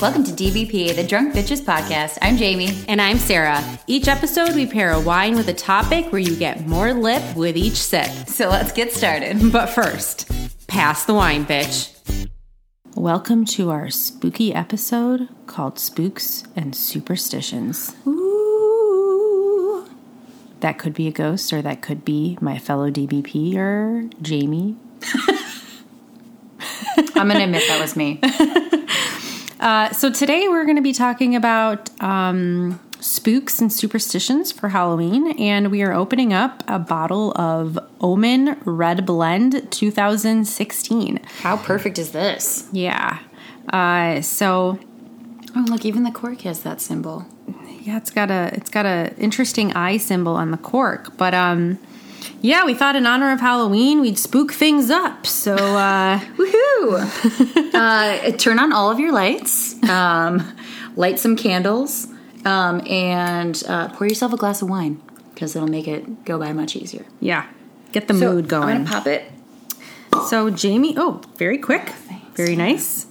Welcome to DBP, the Drunk Bitches Podcast. I'm Jamie. And I'm Sarah. Each episode, we pair a wine with a topic where you get more lip with each sip. So let's get started. But first, pass the wine, bitch. Welcome to our spooky episode called Spooks and Superstitions. Ooh. That could be a ghost, or that could be my fellow DBP or Jamie. I'm going to admit that was me. Uh, so today we're going to be talking about um, spooks and superstitions for Halloween, and we are opening up a bottle of Omen Red Blend 2016. How perfect is this? Yeah. Uh, so Oh, look, even the cork has that symbol. yeah, it's got a it's got a interesting eye symbol on the cork, but um, yeah, we thought in honor of Halloween we'd spook things up. So uh, Woohoo! uh, turn on all of your lights, um, light some candles, um, and uh, pour yourself a glass of wine because it'll make it go by much easier. yeah, get the So, mood I'm going. gonna pop it. So, Jamie, oh, very quick. Very nice.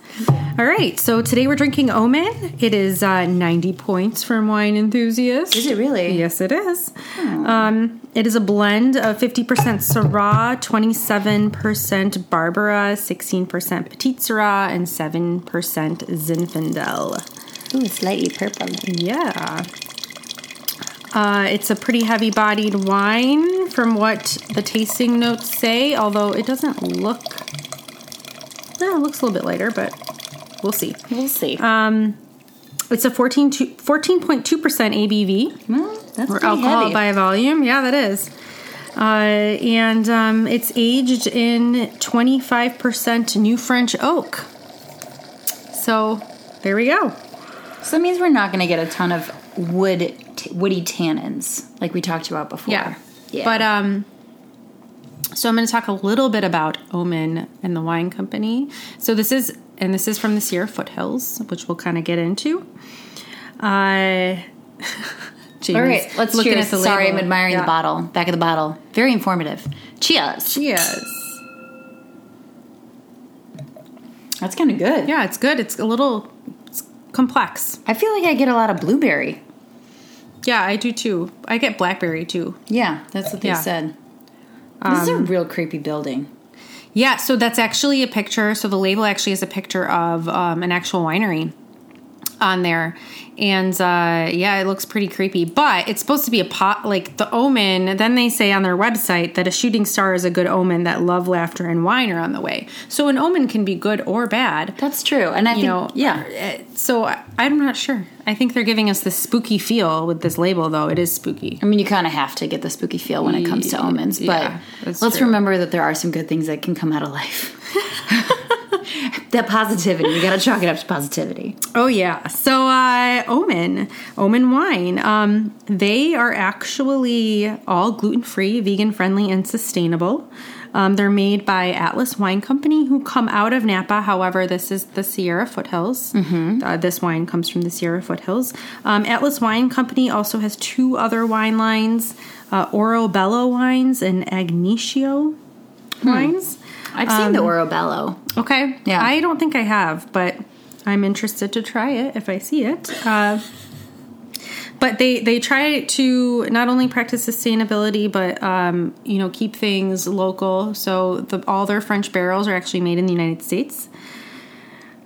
All right, so today we're drinking Omen. It is uh, 90 points from wine enthusiasts. Is it really? Yes, it is. Um, it is a blend of 50% Syrah, 27% Barbera, 16% Petite Syrah, and 7% Zinfandel. Ooh, slightly purple. Yeah. Uh, it's a pretty heavy bodied wine from what the tasting notes say, although it doesn't look. Yeah, it looks a little bit lighter, but we'll see. We'll see. It's a 14 to, 14.2% ABV, well, that's or alcohol heavy. by volume. Yeah, that is. Uh, and um, it's aged in 25% New French oak. So there we go. So that means we're not going to get a ton of wood, t- woody tannins like we talked about before. Yeah. Yeah. But um so I'm going to talk a little bit about Omen and the wine company. So this is and this is from the Sierra Foothills, which we'll kind of get into. Uh all right, let's looking cheers. at the Sorry, label. I'm admiring Yeah. the bottle, back of the bottle. Very informative. Cheers. Cheers. That's kind of good. Yeah, it's good. It's a little it's complex. I feel like I get a lot of blueberry. Yeah, I do too. I get blackberry too. Yeah, that's what they Yeah. said. This is a real creepy building. Yeah, so that's actually a picture. So the label actually is a picture of um, an actual winery on there. And uh, yeah, it looks pretty creepy. But it's supposed to be a pot, like the omen. Then they say on their website that a shooting star is a good omen, that love, laughter, and wine are on the way. So an omen can be good or bad. That's true. And I You think, know, yeah. uh, So I- I'm not sure. I think they're giving us this spooky feel with this label, though. It is spooky. I mean, you kind of have to get the spooky feel when it comes to omens, but that's let's true. remember that there are some good things that can come out of life. that positivity, you got to chalk it up to positivity. Oh yeah. So uh Omen, Omen wine. Um they are actually all gluten-free, vegan-friendly and sustainable. Um, they're made by Atlas Wine Company, who come out of Napa. However, this is the Sierra Foothills. Uh, this wine comes from the Sierra Foothills. Um, Atlas Wine Company also has two other wine lines: uh, Oro Bello wines and Agnicio wines. I've seen the Oro Bello. Okay. Yeah. I don't think I have, but I'm interested to try it if I see it. Uh, but they they try to not only practice sustainability, but um, you know keep things local. So the, all their French barrels are actually made in the United States.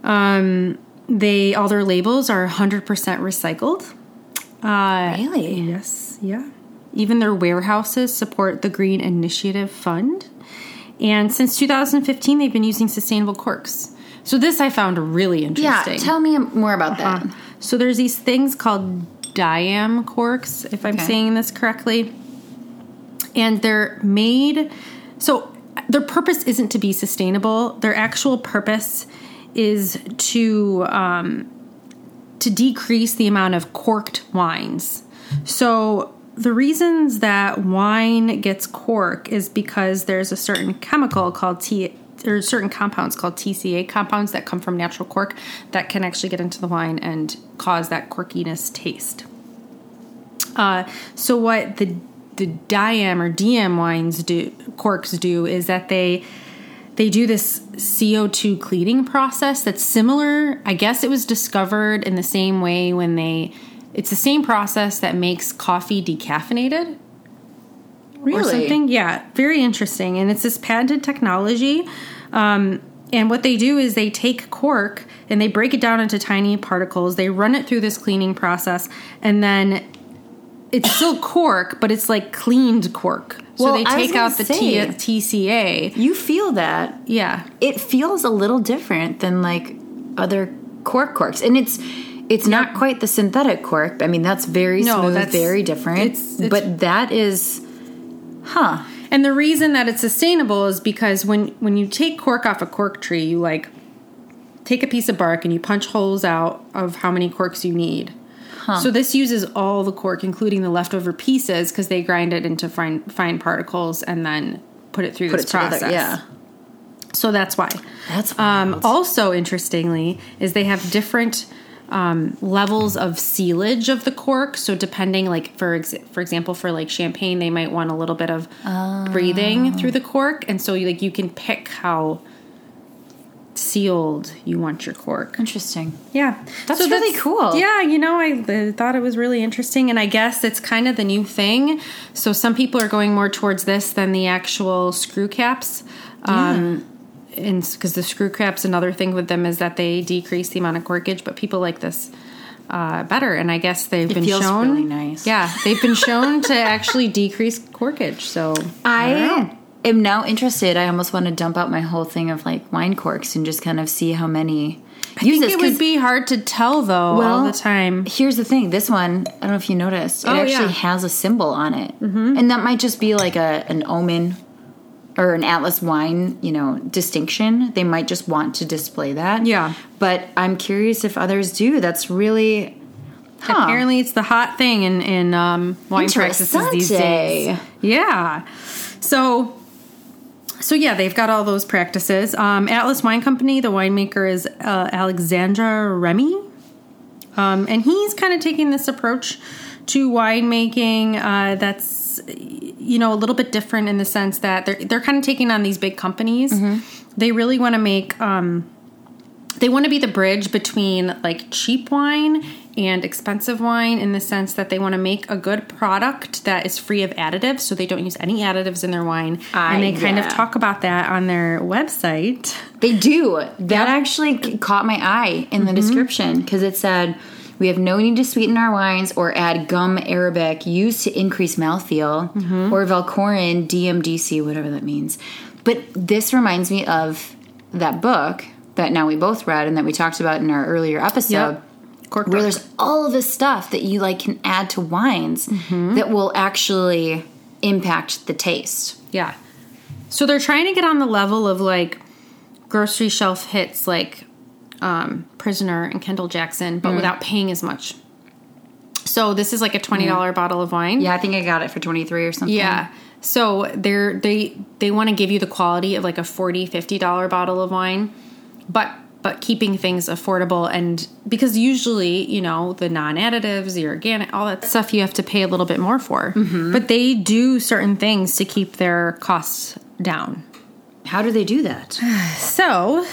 Um, they all their labels are 100% recycled. Uh, Really? Yes, yeah. Even their warehouses support the Green Initiative Fund. And since 2015, they've been using sustainable corks. So this I found really interesting. Yeah, tell me more about that. so there's these things called diam corks, if I'm Okay. saying this correctly. And they're made so their purpose isn't to be sustainable. Their actual purpose is to um, to decrease the amount of corked wines. So the reasons that wine gets cork is because there's a certain chemical called T or certain compounds called TCA compounds that come from natural cork that can actually get into the wine and cause that corkiness taste. Uh, so what the the diam or DM wines do corks do is that they they do this CO2 cleaning process that's similar. I guess it was discovered in the same way when they, it's the same process that makes coffee decaffeinated Really? or something. Yeah, very interesting. And it's this patented technology. Um, and what they do is they take cork and they break it down into tiny particles. They run it through this cleaning process, and then it's still cork, but it's like cleaned cork. So Well, they take out the say- T- TCA. You feel that. Yeah, It feels a little different than like other cork corks. And it's it's not quite the synthetic cork. I mean, that's very No, smooth, that's- very different. it's- it's- but that is huh. And the reason that it's sustainable is because when when you take cork off a cork tree, you like take a piece of bark and you punch holes out of how many corks you need. So this uses all the cork, including the leftover pieces, because they grind it into fine fine particles and then put it through Put this it together. process. Yeah. So that's why. That's Um, also, interestingly, is they have different um, levels of sealage of the cork. So depending, like for ex- for example, for like champagne, they might want a little bit of breathing through the cork, and so you, like you can pick how sealed you want your cork. Interesting. Yeah, That's really cool. Yeah, you know, I thought it was really interesting, and I guess it's kind of the new thing. So some people are going more towards this than the actual screw caps. Um, and because the screw caps, another thing with them is that they decrease the amount of corkage, but people like this uh, better. And I guess they've been feels shown. really nice. Yeah, they've been shown to actually decrease corkage. So don't know. I am now interested. I almost want to dump out my whole thing of like wine corks and just kind of see how many I use think this. it 'cause would be hard to tell though all the time. Here's the thing. This one, I don't know if you noticed, it Oh, actually yeah. has a symbol on it, mm-hmm. and that might just be like a an omen or an Atlas wine, you know, distinction. They might just want to display that. Yeah. But I'm curious if others do. That's really. Huh. Apparently, it's the hot thing in in um, wine practices these days. Yeah. So, so yeah, they've got all those practices. Um, Atlas Wine Company, the winemaker is uh, Alexandra Remy, um, and he's kind of taking this approach to winemaking uh, that's you know a little bit different in the sense that they're they're kind of taking on these big companies. They really want to make. Um, they want to be the bridge between like cheap wine and expensive wine in the sense that they want to make a good product that is free of additives so they don't use any additives in their wine I- and they kind of talk about that on their website They do. That actually caught my eye in the Mm-hmm. description because it said we have no need to sweeten our wines or add gum arabic used to increase mouthfeel Mm-hmm. or Velcorin DMDC, whatever that means. But this reminds me of that book that now we both read and that we talked about in our earlier episode. Yep. Cork Where there's all of this stuff that you like can add to wines Mm-hmm. that will actually impact the taste. yeah so they're trying to get on the level of like grocery shelf hits like um, prisoner and kendall jackson Mm. but without paying as much so this is like a $20 bottle of wine Yeah, I think I got it for 23 or something. Yeah. So they're they they want to give you the quality of like a 40 50 dollar bottle of wine, but but keeping things affordable and because usually you know the non-additives the organic all that stuff you have to pay a little bit more for but they do certain things to keep their costs down How do they do that? so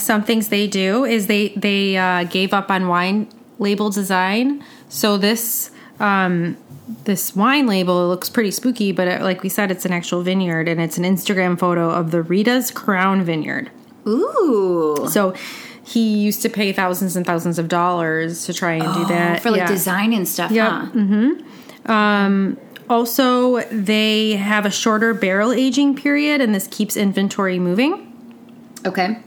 some things they do is they they uh, gave up on wine label design so this um, this wine label looks pretty spooky but it, like we said it's an actual vineyard and it's an instagram photo of the rita's crown vineyard Ooh. so he used to pay thousands and thousands of dollars to try and do that Oh, for like Yeah. design and stuff, Yep. huh? also they have a shorter barrel aging period and this keeps inventory moving Okay.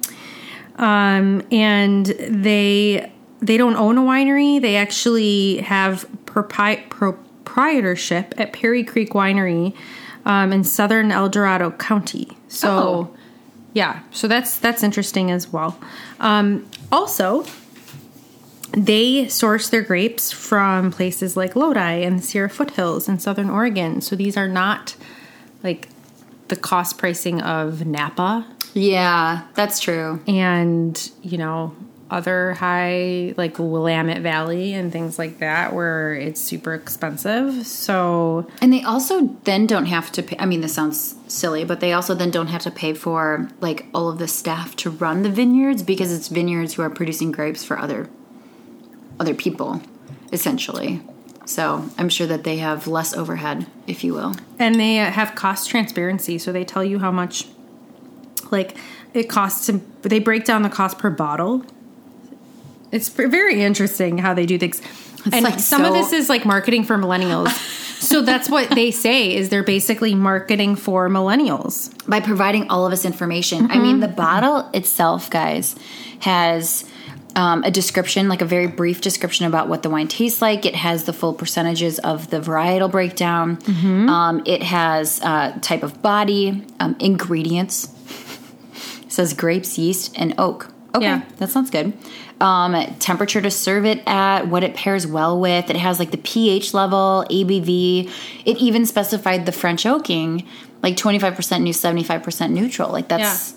Um, and they they don't own a winery. They actually have propri- proprietorship at Perry Creek Winery um, in southern El Dorado County. So, Oh. yeah, so that's that's interesting as well. Um, also, they source their grapes from places like Lodi and the Sierra foothills in southern Oregon. So these are not like the cost pricing of Napa Yeah, that's true. and you know other high, like Willamette Valley and things like that, where it's super expensive. So, And they also then don't have to pay. I mean, this sounds silly, but they also then don't have to pay for like all of the staff to run the vineyards because it's vineyards who are producing grapes for other other people, essentially. So I'm sure that they have less overhead, if you will. and they uh, have cost transparency. So they tell you how much, like, it costs to, they break down the cost per bottle. It's very interesting how they do things. and like some of this is like marketing for millennials. so that's what they say is they're basically marketing for millennials. by providing all of this information. I mean, the bottle itself, guys, has um, a description, like a very brief description about what the wine tastes like. It has the full percentages of the varietal breakdown. Um, it has uh, type of body, um, ingredients. It says grapes, yeast, and oak. Okay, Yeah. that sounds good. Um, temperature to serve it at, what it pairs well with. It has like the pH level, ABV. It even specified the French oaking, like 25% new, 75% neutral. Like that's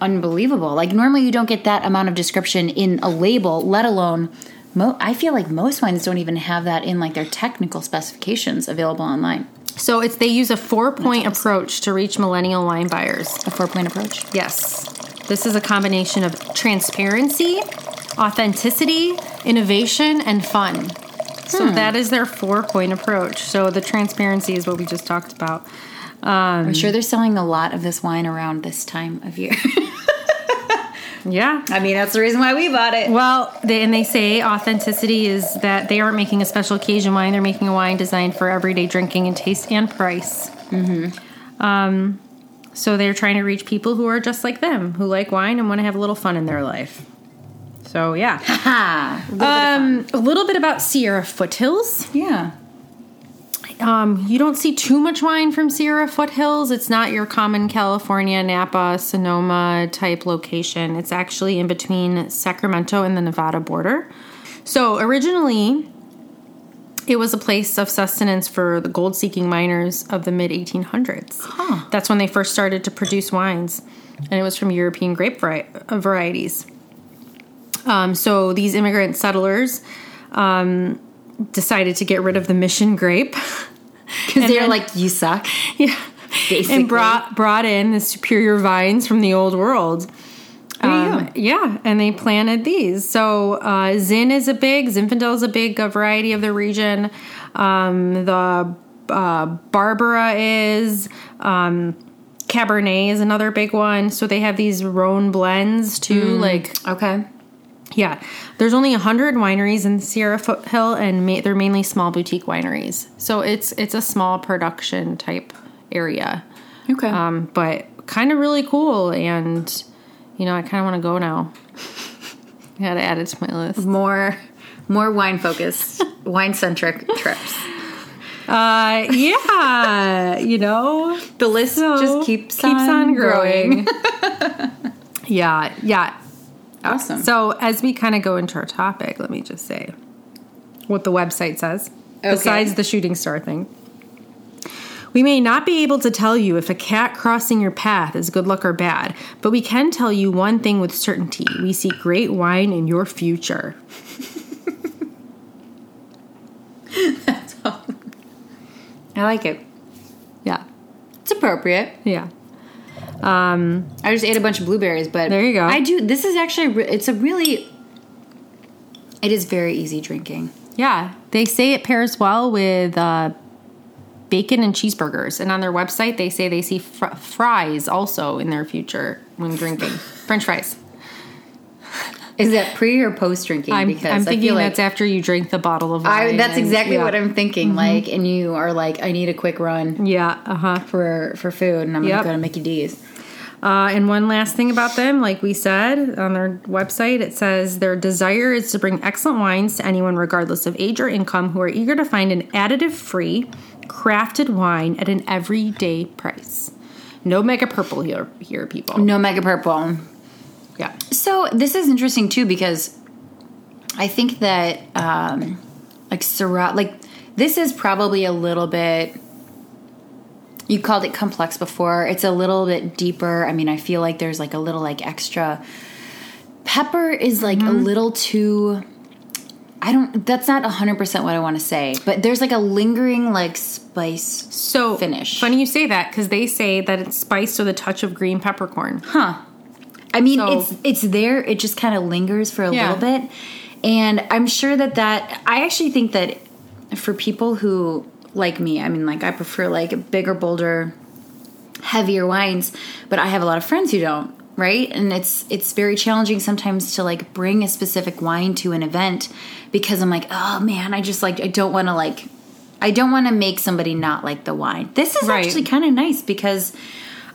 unbelievable. Like normally you don't get that amount of description in a label, let alone. Mo- I feel like most wines don't even have that in like their technical specifications available online. So it's they use a four point approach to reach millennial wine buyers. A four point approach. Yes. This is a combination of transparency, authenticity, innovation, and fun. So hmm. that is their four point approach. So the transparency is what we just talked about. I'm sure they're selling a lot of this wine around this time of year. Yeah. I mean, that's the reason why we bought it. Well, they, and they say authenticity is that they aren't making a special occasion wine. They're making a wine designed for everyday drinking and taste and price. Mm-hmm. Um, so they're trying to reach people who are just like them, who like wine and want to have a little fun in their life. So yeah. Ha! Um, a little bit about Sierra Foothills. Yeah. Um, you don't see too much wine from Sierra Foothills. It's not your common California, Napa, Sonoma type location. It's actually in between Sacramento and the Nevada border. So originally, it was a place of sustenance for the gold seeking miners of the mid 1800s. Huh. That's when they first started to produce wines, and it was from European grape vari- uh, varieties. Um, so these immigrant settlers um, decided to get rid of the mission grape. Because they're then- like, you suck. yeah. Basically. And brought brought in the superior vines from the old world. Um, yeah, and they planted these. So uh, Zin is a big, Zinfandel is a big uh, variety of the region. Um, the uh, Barbera is. Um, Cabernet is another big one. So they have these Rhone blends too. Like Okay. Yeah, there's only hundred wineries in Sierra Foothill, and ma- they're mainly small boutique wineries. So it's it's a small production type area, Okay. um, but kind of really cool. And you know, I kind of want to go now. I got to add it to my list. more, more wine focused, wine centric trips. Uh, yeah, you know, The list just keeps keeps on growing. growing. yeah, yeah. Awesome. So as we kind of go into our topic, let me just say what the website says. Okay. Besides the shooting star thing. We may not be able to tell you if a cat crossing your path is good luck or bad, but we can tell you one thing with certainty. We see great wine in your future. That's all. I like it. Yeah. It's appropriate. Yeah. I just ate a bunch of blueberries, but There you go. I do. This is actually it's a really. It is very easy drinking. Yeah. They say it pairs well with uh, bacon and cheeseburgers. And on their website, they say they see fr- fries also in their future when drinking. French fries. Is that pre or post drinking? I'm, because I'm thinking like that's after you drink the bottle of wine. I, that's and- exactly yeah. what I'm thinking. Like, and you are like, I need a quick run Yeah, uh huh. for for food, and I'm Yep. gonna go to Mickey D's. Uh, and one last thing about them, like we said on their website, it says their desire is to bring excellent wines to anyone, regardless of age or income, who are eager to find an additive free, crafted wine at an everyday price. No mega purple here, here, people. No mega purple. Yeah. So this is interesting too because I think that um, like Syrah, like this is probably a little bit. You called it complex before. It's a little bit deeper. I mean, I feel like there's like a little like extra pepper is like Mm-hmm. a little too. I don't. That's not hundred percent what I want to say, but there's like a lingering like spice. So Finish. Funny you say that because they say that it's spiced with a touch of green peppercorn. Huh. I mean, So- it's it's there. It just kind of lingers for a Yeah. little bit, and I'm sure that that I actually think that for people who like me, I mean, like I prefer like bigger, bolder, heavier wines, but I have a lot of friends who don't. Right, and it's it's very challenging sometimes to like bring a specific wine to an event because I'm like, oh man, I just like I don't want to like I don't want to make somebody not like the wine. This is Right. actually kind of nice because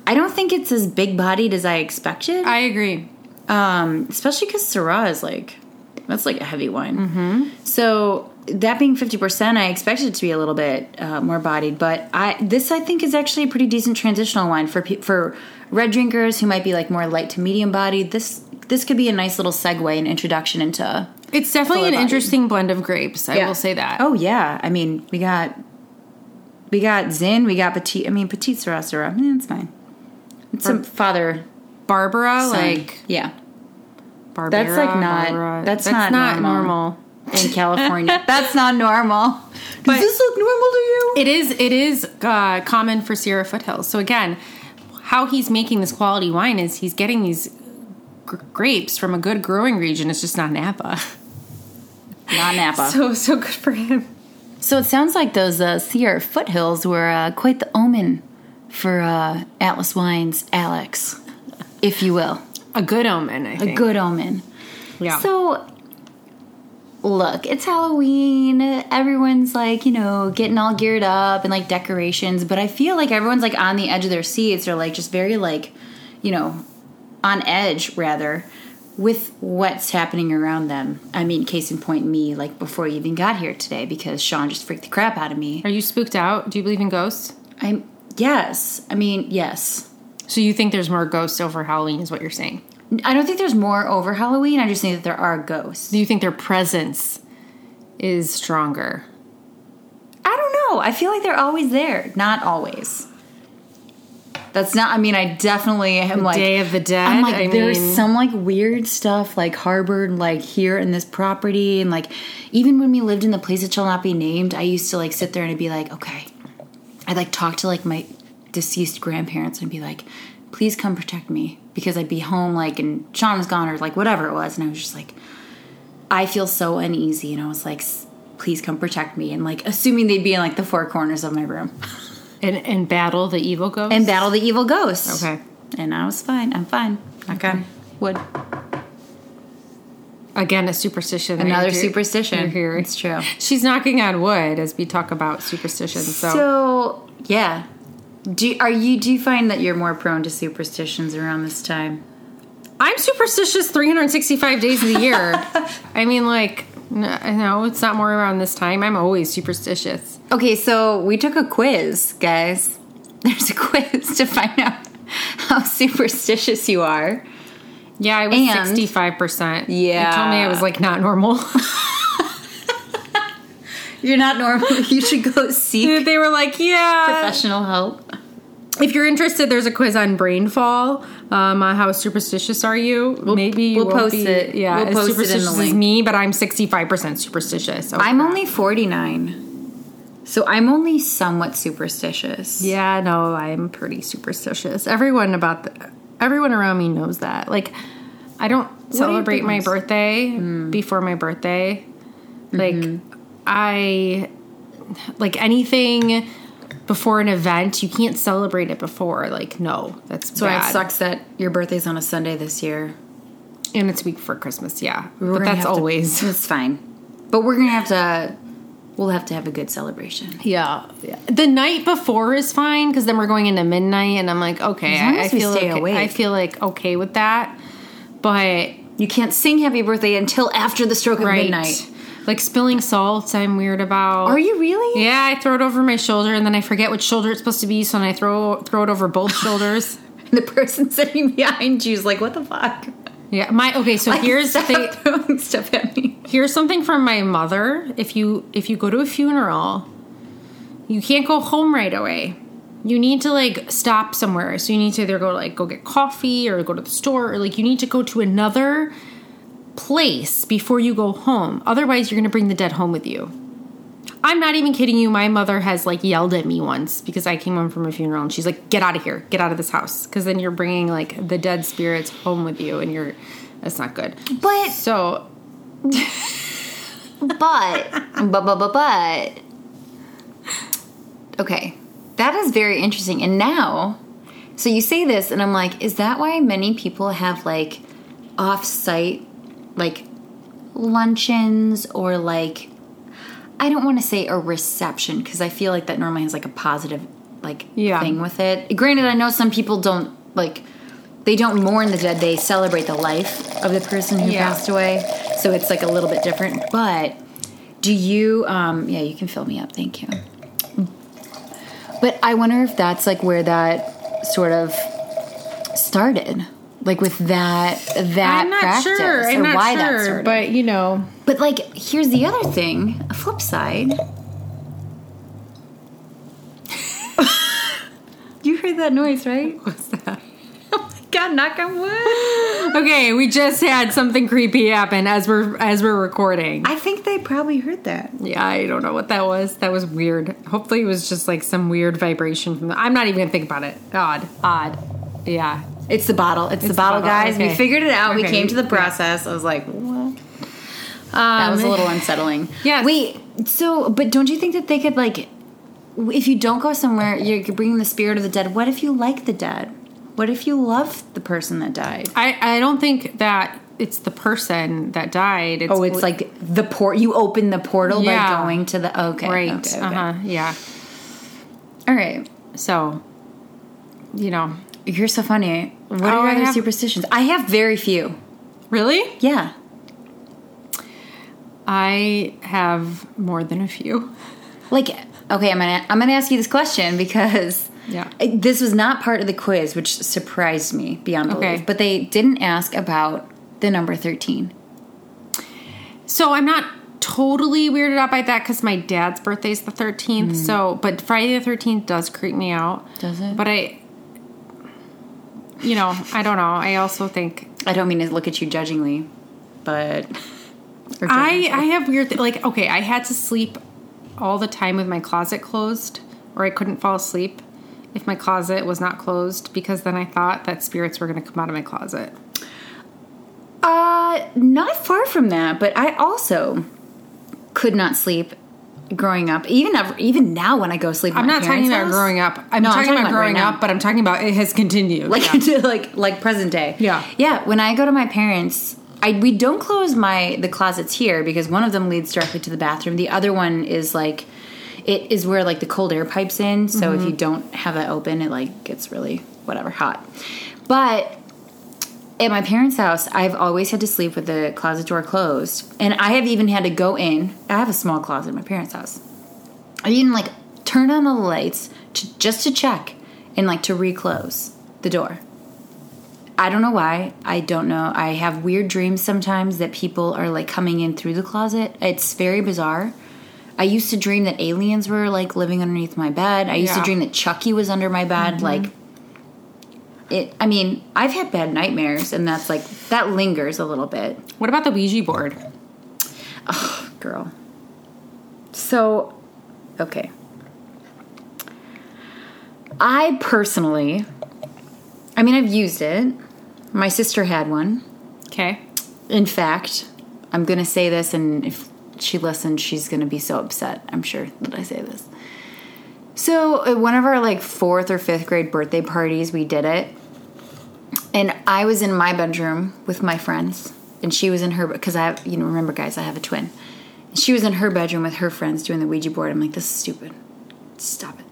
I don't think it's as big bodied as I expected. I agree. Um, especially because Syrah is like that's like a heavy wine. Mm-hmm. So that being fifty percent, I expected it to be a little bit uh, more bodied. But I this I think is actually a pretty decent transitional wine for for red drinkers who might be like more light to medium bodied. This this could be a nice little segue and introduction into. It's definitely an bodied. interesting blend of grapes. I Yeah. will say that. Oh yeah, I mean we got we got Zin, we got Petit. I mean Petit Syrah Syrah. Eh, it's fine. It's some father Barbara, son. like yeah. Barbara. That's like not- Barbara. that's not not normal. normal. In California. That's not normal. Does But- this look normal to you? It is. It is uh, common for Sierra foothills. So again, how he's making this quality wine is he's getting these gr- grapes from a good growing region. It's just not Napa. Not Napa. So, So good for him. So it sounds like those uh, Sierra foothills were uh, quite the omen for uh, Atlas Wines, Alex, if you will. A good omen. I think. A good omen. Yeah. So, look, it's Halloween. Everyone's like, you know, getting all geared up and like decorations, but I feel like everyone's like on the edge of their seats or like just very like, you know, on edge rather with what's happening around them. I mean, case in point, me, like before you even got here today because Sean just freaked the crap out of me. Are you spooked out? Do you believe in ghosts? I'm, yes. I mean, yes. So you think there's more ghosts over Halloween? Is what you're saying? I don't think there's more over Halloween. I just think that there are ghosts. Do you think their presence is stronger? I don't know. I feel like they're always there. Not always. That's not. I mean, I definitely am like Day of the Dead? I'm like I there's mean- some like weird stuff like harbored like here in this property, and like even when we lived in the place that shall not be named, I used to like sit there and I'd be like, okay, I'd like talk to like my deceased grandparents and be like, please come protect me because I'd be home like and Sean was gone or like whatever it was, and I was just like, I feel so uneasy, and I was like. Please come protect me, and like assuming they'd be in like the four corners of my room. And, and battle the evil ghost? and battle the evil ghost. Okay. And I was fine. I'm fine. Okay. Wood. Again, a superstition. Another you're- superstition. You're here. It's true. She's knocking on wood as we talk about superstitions. So, So, yeah. Do are you do you find that you're more prone to superstitions around this time? I'm superstitious 365 days of the year. I mean, like, no, no, it's not more around this time. I'm always superstitious. Okay, so we took a quiz, guys. There's a quiz to find out how superstitious you are. Yeah, I was And- 65%. Yeah. you told me I was like not normal. You're not normal. You should go seek they were like, yeah. professional help. If you're interested, there's a quiz on brainfall. Um, on how superstitious are you? Maybe you we'll post be, it. Yeah, We'll post it superstitious as me, but I'm 65% superstitious. So I'm only 49. So I'm only somewhat superstitious. Yeah, no, I'm pretty superstitious. Everyone about the, everyone around me knows that. Like, I don't celebrate my birthday hmm. before my birthday. Like, mm-hmm. I like anything before an event. You can't celebrate it before. Like, no, that's So bad. it sucks that your birthday's on a Sunday this year. And it's week for Christmas. Yeah, We're but that's to- always. That's fine. But we're gonna have to. We'll have to have a good celebration. Yeah. The night before is fine because then we're going into midnight, and I'm like, okay, I, I feel stay okay. awake. I feel like okay with that, but You can't sing Happy Birthday until after the stroke of right, midnight. Like spilling salt, I'm weird about. Are you really? Yeah, I throw it over my shoulder, and then I forget which shoulder it's supposed to be, so then I throw throw it over both shoulders. And the person sitting behind you is like, "What the fuck?" Yeah, my okay. So here's the Stop thing. throwing stuff at me. Here's something from my mother. If you if you go to a funeral, you can't go home right away. You need to like stop somewhere. So you need to either go like go get coffee or go to the store or like you need to go to another place before you go home. Otherwise, you're going to bring the dead home with you. I'm not even kidding you. My mother has like yelled at me once because I came home from a funeral and she's like, "Get out of here. Get out of this house." Cuz then you're bringing like the dead spirits home with you and you're that's not good. But So, but but but but but okay that is very interesting and now so you say this and i'm like is that why many people have like off-site like luncheons or like i don't want to say a reception because i feel like that normally has like a positive like Yeah. thing with it. Granted i know some people don't like they don't mourn the dead they celebrate the life of the person who Yeah. passed away. So it's like a little bit different. But do you um yeah you can fill me up thank you. But i wonder if that's like where that sort of started like with that that I'm not practice sure. I'm or not why that sure, started but you know, but like here's the other thing a flip side you heard that noise right what's that? oh my god knock on wood Okay, we just had something creepy happen as we're as we're recording. i think they probably heard that Yeah, I don't know what that was. That was weird. Hopefully, it was just like some weird vibration from the. I'm not even gonna think about it. Odd, odd. Yeah. It's the bottle. It's, the the bottle, bottle, guys. We figured it out. We came to the process. I was like, what? that was a little unsettling. Yeah. Wait. So, but don't you think that they could like, if you don't go somewhere, you're bringing the spirit of the dead. What if you like the dead? What if you love the person that died? I I don't think that it's the person that died. It's Oh, it's like the port. You open the portal Yeah. by going to the. Okay. right. Okay. okay. Uh huh. Yeah. All right. So, you know, You're so funny. What Oh, are your I other have- superstitions? I have very few. really, Yeah. I have more than a few. Like, okay, I'm gonna I'm gonna ask you this question because Yeah. This was not part of the quiz, which surprised me beyond belief. Okay. But they didn't ask about the number thirteen. So I'm not totally weirded out by that because my dad's birthday's the 13th. Hmm. So, but Friday the 13th does creep me out. Does it? But I, you know, I don't know. I also think I don't mean to look at you judgingly, but I. I have weird th- like okay, I had to sleep all the time with my closet closed, or I couldn't fall asleep if my closet was not closed because then I thought that spirits were going to come out of my closet. uh not far from that. But I also could not sleep growing up. Even ever, even now when I go sleep, I'm not talking about house, growing up. I'm No, I'm talking, talking about about growing right up, but I'm talking about it has continued. like Yeah. like like present day. Yeah. yeah. When I go to my parents, I we don't close my the closets here because one of them leads directly to the bathroom. The other one is like it is where like the cold air pipes in. So if mm-hmm. you don't have it open, it like gets really whatever hot. But at my parents' house, I've always had to sleep with the closet door closed, and I have even had to go in. I have a small closet at my parents' house. I even like turned on the lights to, just to check and like to reclose the door. I don't know why. I don't know. I have weird dreams sometimes that people are like coming in through the closet. It's very bizarre. I used to dream that aliens were like living underneath my bed. I used Yeah. to dream that Chucky was under my bed. Mm-hmm. Like it I mean, I've had bad nightmares and that's like that lingers a little bit. what about the Ouija board? Oh, girl. So, okay. I personally, I mean, I've used it. My sister had one. Okay. In fact, I'm going to say this, and if she listens, she's going to be so upset, I'm sure, that I say this. So, at one of our like fourth or fifth grade birthday parties, we did it. And I was in my bedroom with my friends, and she was in her, because I you know, remember, guys, I have a twin. She was in her bedroom with her friends doing the Ouija board. I'm like, this is stupid. Stop it.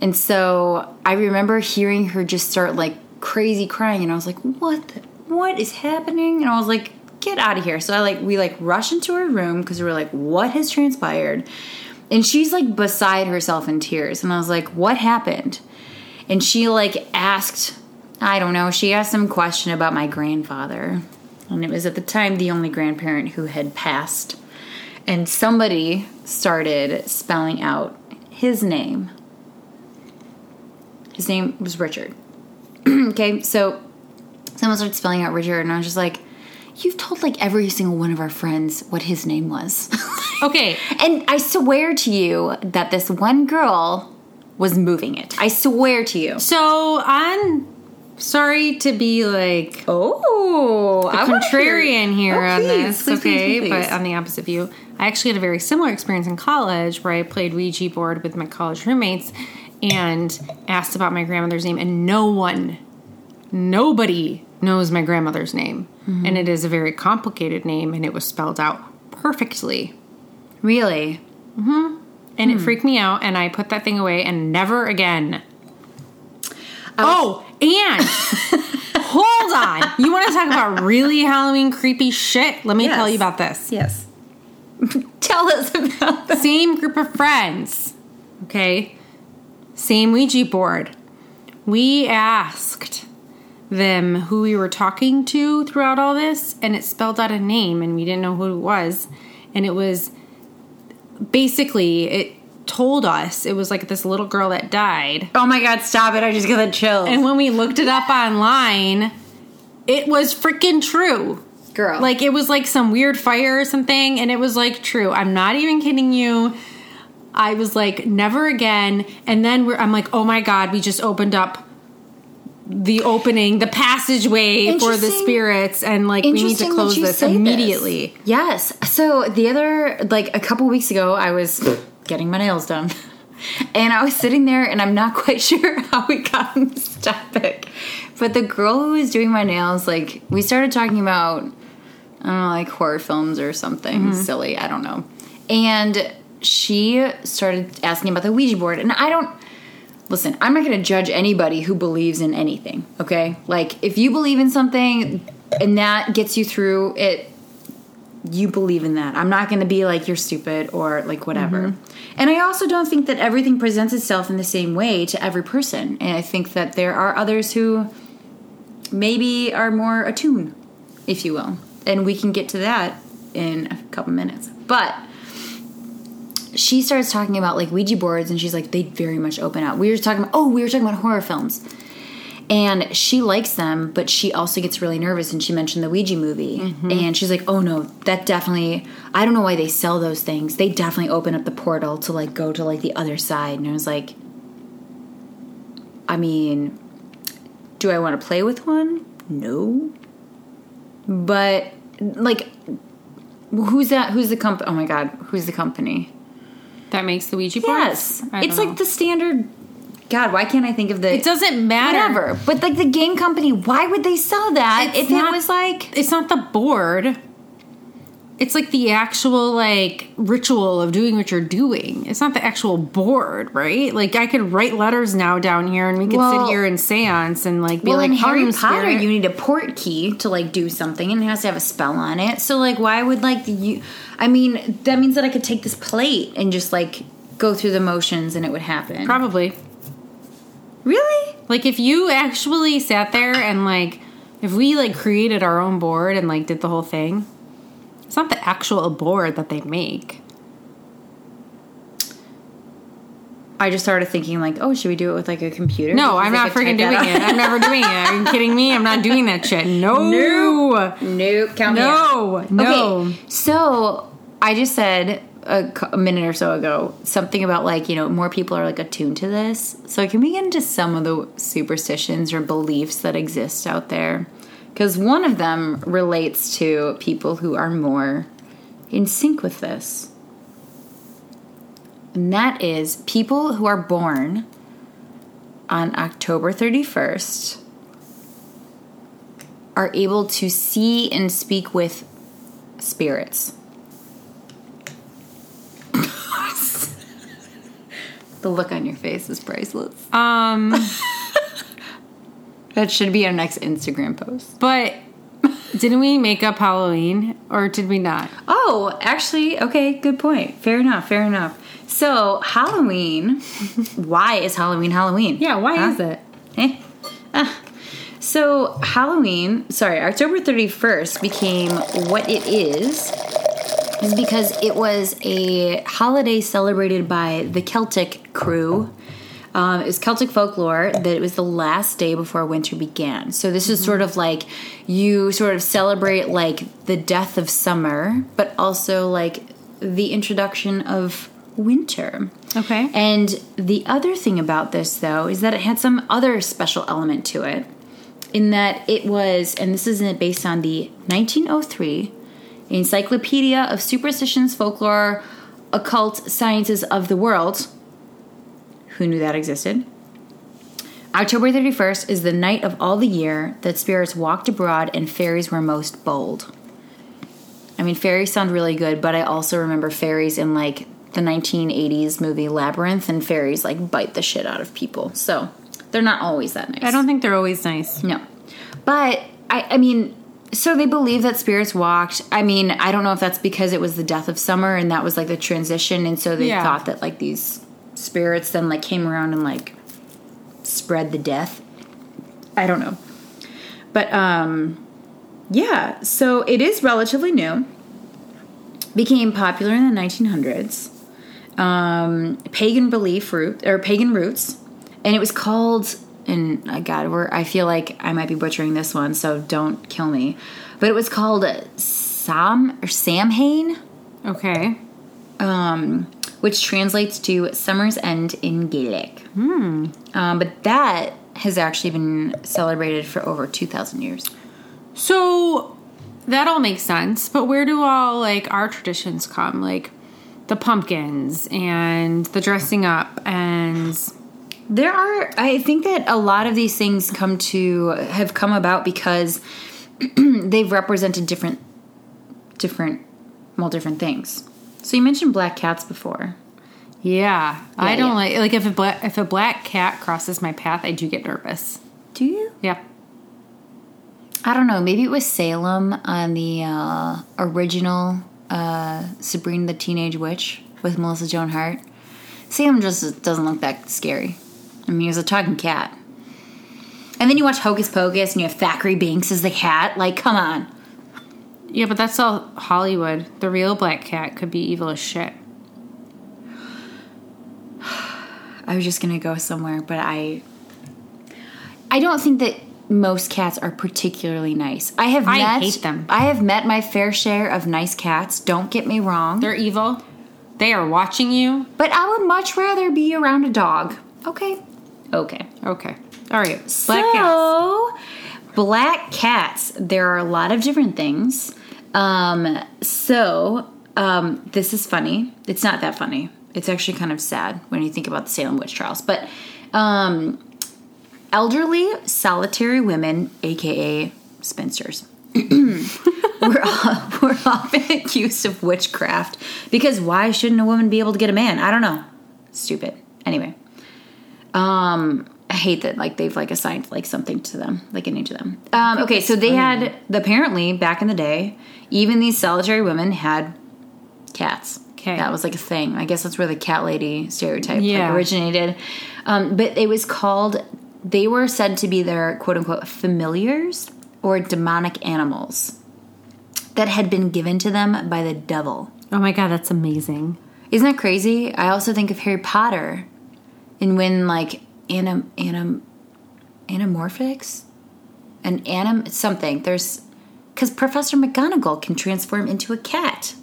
And so I remember hearing her just start like crazy crying, and I was like, "What? The, what is happening?" And I was like, "Get out of here!" So I like we like rush into her room because we were like, "What has transpired?" And she's like beside herself in tears, and I was like, "What happened?" And she like asked, I don't know, she asked some question about my grandfather, and it was at the time the only grandparent who had passed, and somebody started spelling out his name. His name was Richard. okay, so someone started spelling out Richard, and I was just like, You've told like every single one of our friends what his name was. Okay. and I swear to you that this one girl was moving it. I swear to you. So I'm sorry to be like Oh, hear- contrarian here Oh, on please, this, please, okay? please. But on the opposite view, I actually had a very similar experience in college where I played Ouija board with my college roommates and asked about my grandmother's name, and no one, nobody knows my grandmother's name, Mm-hmm. and it is a very complicated name, and it was spelled out perfectly. really? and Hmm. it freaked me out and i put that thing away and never again oh and hold on you want to talk about really halloween creepy shit let me Yes. tell you about this Yes. Tell us about that. same group of friends okay same ouija board we asked them who we were talking to throughout all this and it spelled out a name and we didn't know who it was and it was basically it told us it was like this little girl that died Oh my god, stop it. I just got the chills. and when we looked it up online it was freaking true Girl. like it was like some weird fire or something and it was like true i'm not even kidding you i was like never again and then we're, i'm like oh my god we just opened up the opening the passageway for the spirits and like we need to close this immediately Yes. So the other, like a couple weeks ago, I was getting my nails done. And I was sitting there, and I'm not quite sure how we got on this topic. But the girl who was doing my nails, like, we started talking about, I don't know, like horror films or something mm-hmm. silly. I don't know. And she started asking about the Ouija board. And I don't, listen, I'm not going to judge anybody who believes in anything, okay? Like, if you believe in something and that gets you through it, you believe in that. I'm not going to be like, you're stupid or like whatever. Mm-hmm. And I also don't think that everything presents itself in the same way to every person. And I think that there are others who maybe are more attuned, if you will. And we can get to that in a couple minutes. But she starts talking about like Ouija boards, and she's like, they very much open up. We were talking about, oh, we were talking about horror films. And she likes them, but she also gets really nervous. And she mentioned the Ouija movie. Mm-hmm. And she's like, oh no, that definitely, I don't know why they sell those things. They definitely open up the portal to like go to like the other side. And I was like, I mean, do I want to play with one? No. But like, who's that? Who's the company? Oh my God, who's the company? That makes the ouija board Yes, it's don't like the standard. God, why can't I think of the? it doesn't matter whatever. But like the game company, why would they sell that It's if not- it was like? it's not the board it's like the actual like ritual of doing what you're doing it's not the actual board right like i could write letters now down here and we could Well- sit here and seance and like be Well, like in Harry Potter, Spirit." you need a port key to like do something, and it has to have a spell on it. So like, why would like you? I mean, that means that I could take this plate and just like go through the motions, and it would happen. probably really? like if you actually sat there and like if we like created our own board and like did the whole thing it's not the actual board that they make. I just started thinking like, oh, should we do it with like a computer? no Because i'm not freaking doing it. I'm never doing it. Are you kidding me? I'm not doing that shit. No. Nope. Nope. Count no. No. Okay, so I just said a, a minute or so ago something about like you know more people are like attuned to this. So can we get into some of the superstitions or beliefs that exist out there? Because one of them relates to people who are more in sync with this, and that is people who are born on October thirty first are able to see and speak with spirits. the look on your face is priceless. um That should be our next Instagram post. But didn't we make up Halloween or did we not? Oh, actually, okay, good point. Fair enough, fair enough. So, Halloween, why is Halloween Halloween? Yeah, why Huh? is it? Eh. Ah. So Halloween, sorry, October 31st became what it is is because it was a holiday celebrated by the Celtic crew Um, it was Celtic folklore that it was the last day before winter began. So this is sort of like you sort of celebrate like the death of summer, but also like the introduction of winter. Okay. And the other thing about this, though, is that it had some other special element to it, in that it was, and this is based on the 1903 Encyclopedia of Superstitions, Folklore, Occult Sciences of the World. Who knew that existed? October 31st is the night of all the year that spirits walked abroad and fairies were most bold. I mean, fairies sound really good, but I also remember fairies in like the 1980s movie Labyrinth, and fairies like bite the shit out of people. So they're not always that nice. I don't think they're always nice. No. But I, I mean, so they believe that spirits walked. I mean, I don't know if that's because it was the death of summer and that was like the transition, and so they Yeah. thought that like these spirits then like came around and like spread the death. I don't know. But um yeah, so it is relatively new. Became popular in the 1900s. Um, pagan belief root or pagan roots, and it was called. And uh, God, we're, I feel like I might be butchering this one, so don't kill me. But it was called Sam or Samhain, Okay. um, which translates to summer's end in Gaelic. Hmm. Um, but that has actually been celebrated for over 2,000 years. So that all makes sense, but where do all like our traditions come? Like the pumpkins and the dressing up and There are, I think that a lot of these things come to have come about because they've represented different, different, well, different things. So you mentioned black cats before. yeah, I don't yeah. like like if a black if a black cat crosses my path, I do get nervous. Do you? Yeah. I don't know. Maybe it was Salem on the uh, original uh, Sabrina the Teenage Witch with Melissa Joan Hart. Salem just doesn't look that scary. I mean, he was a talking cat. And then you watch Hocus Pocus and you have Thackery Binx as the cat. Like, come on. Yeah, but that's all Hollywood. The real black cat could be evil as shit. I was just gonna go somewhere, but I I don't think that most cats are particularly nice. I have I met hate them. I have met my fair share of nice cats, don't get me wrong. They're evil. They are watching you. but I would much rather be around a dog. Okay. Okay. Okay. All right. Black cats. so, black cats. There are a lot of different things. Um, so, um, this is funny. It's not that funny. It's actually kind of sad when you think about the Salem witch trials. But um, elderly, solitary women, aka spinsters, were, were often accused of witchcraft because why shouldn't a woman be able to get a man? I don't know. Stupid. Anyway. Um, I hate that like they've like assigned like something to them, like a name to them. Um, okay, so they had apparently back in the day, even these solitary women had cats. Okay, that was like a thing. I guess that's where the cat lady stereotype Yeah. like originated. Um, but it was called. They were said to be their quote unquote familiars or demonic animals that had been given to them by the devil. Oh my god, that's amazing. Isn't that crazy? I also think of Harry Potter and when like anim anim anamorphics and anim something. There's because Professor McGonagall can transform into a cat.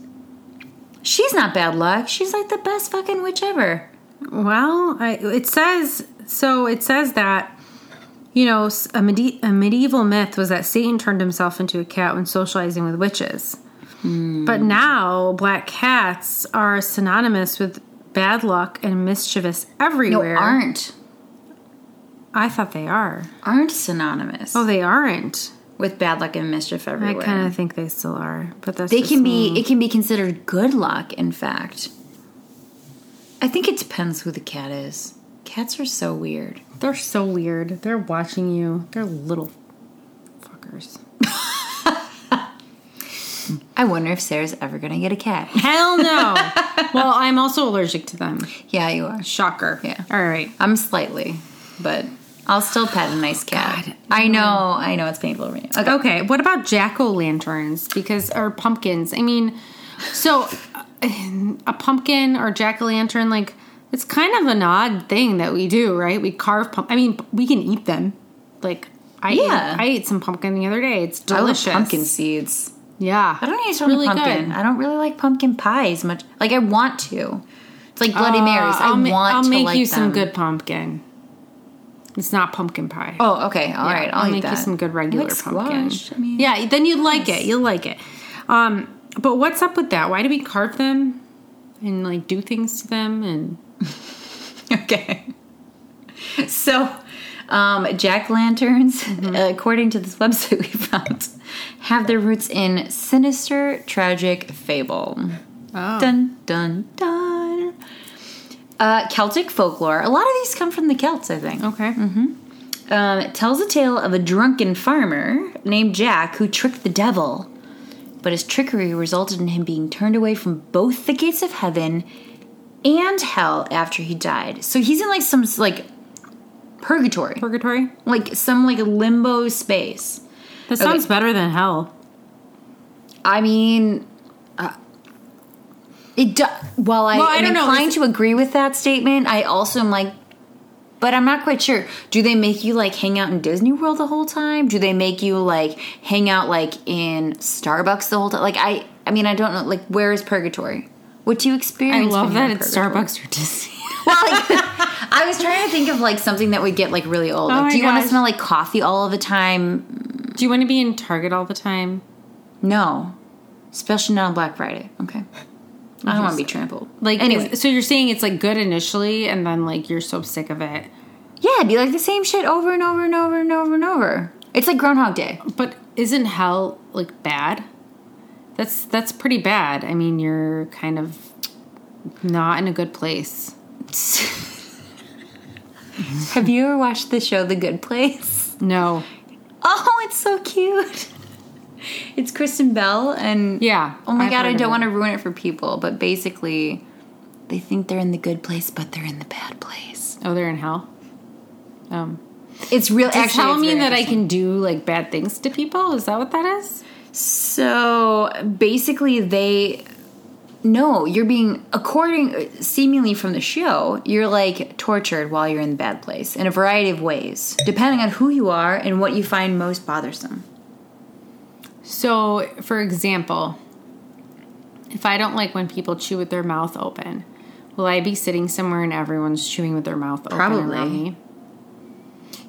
She's not bad luck. She's like the best fucking witch ever. Well, I, it says so. It says that you know a, medi- a medieval myth was that Satan turned himself into a cat when socializing with witches. Hmm. But now black cats are synonymous with bad luck and mischievous No, everywhere. aren't I thought they are. aren't synonymous Oh, they aren't. with bad luck and mischief everywhere. I kind of think they still are, but that's they just can be. me. It can be considered good luck. In fact, I think it depends who the cat is. Cats are so weird. They're so weird. They're watching you. They're little fuckers. I wonder if Sarah's ever gonna get a cat. Hell no. well, I'm also allergic to them. Yeah, you are. Shocker. Yeah. All right. I'm slightly, but I'll still pet a nice cat. God, I know, I know it's painful for me. Okay. Okay, what about jack o' lanterns? Because or pumpkins? I mean, so a pumpkin or jack o' lantern, like It's kind of an odd thing that we do, right? We carve pump. I mean, we can eat them. Like I Yeah. ate, I ate some pumpkin the other day. It's delicious. pumpkin seeds. Yeah, I don't eat It's of pumpkin. I don't really like pumpkin pie as much. Like I want to. It's like Bloody Uh, Marys. I I'll ma- want I'll to make like you some good pumpkin. It's not pumpkin pie. Oh, okay. all right. I'll, I'll make that. you some good regular like pumpkin. I mean, yeah, then you'd like it. You'll like it. Um, but what's up with that? Why do we carve them and like do things to them? And Okay. So, um, jack lanterns, Mm-hmm. according to this website we found, have their roots in sinister, tragic fable. oh, Dun dun dun. Uh, Celtic folklore. A lot of these come from the Celts, I think. okay. Mm-hmm. Um, it tells a tale of a drunken farmer named Jack who tricked the devil. But his trickery resulted in him being turned away from both the gates of heaven and hell after he died. So he's in like some like purgatory, Purgatory. like some like limbo space. That sounds better than hell. I mean, it. Do- while I Well, I am don't inclined to agree with that statement, I also am like, but I'm not quite sure. Do they make you like hang out in Disney World the whole time? Do they make you like hang out like in Starbucks the whole time? Like I, I mean, I don't know. Like, where is purgatory? What do you experience? I love that it's purgatory? Starbucks or Disney. Well, like, I was trying to think of like something that would get like really old. Oh Like, my do you want to smell like coffee all of the time? do you want to be in Target all the time? No, especially not on Black Friday. Okay, I don't want to be trampled. Like, anyway, so you're saying it's like good initially, and then like you're so sick of it. yeah, it'd be like the same shit over and over and over and over and over. It's like Groundhog Day. But isn't hell like bad? That's that's pretty bad. I mean, you're kind of not in a good place. Have you ever watched the show The Good Place? No. Oh, it's so cute. It's Kristen Bell and Yeah. Oh my I've god, I don't want to ruin it for people, but basically, they think they're in the good place, but they're in the bad place. Oh, they're in hell. Um, It's real. does actually, hell mean that I can do like bad things to people? Is that what that is? So basically, they no, you're being according seemingly from the show, you're like tortured while you're in the bad place in a variety of ways, depending on who you are and what you find most bothersome. So, for example, if I don't like when people chew with their mouth open, will I be sitting somewhere and everyone's chewing with their mouth open Probably. around me?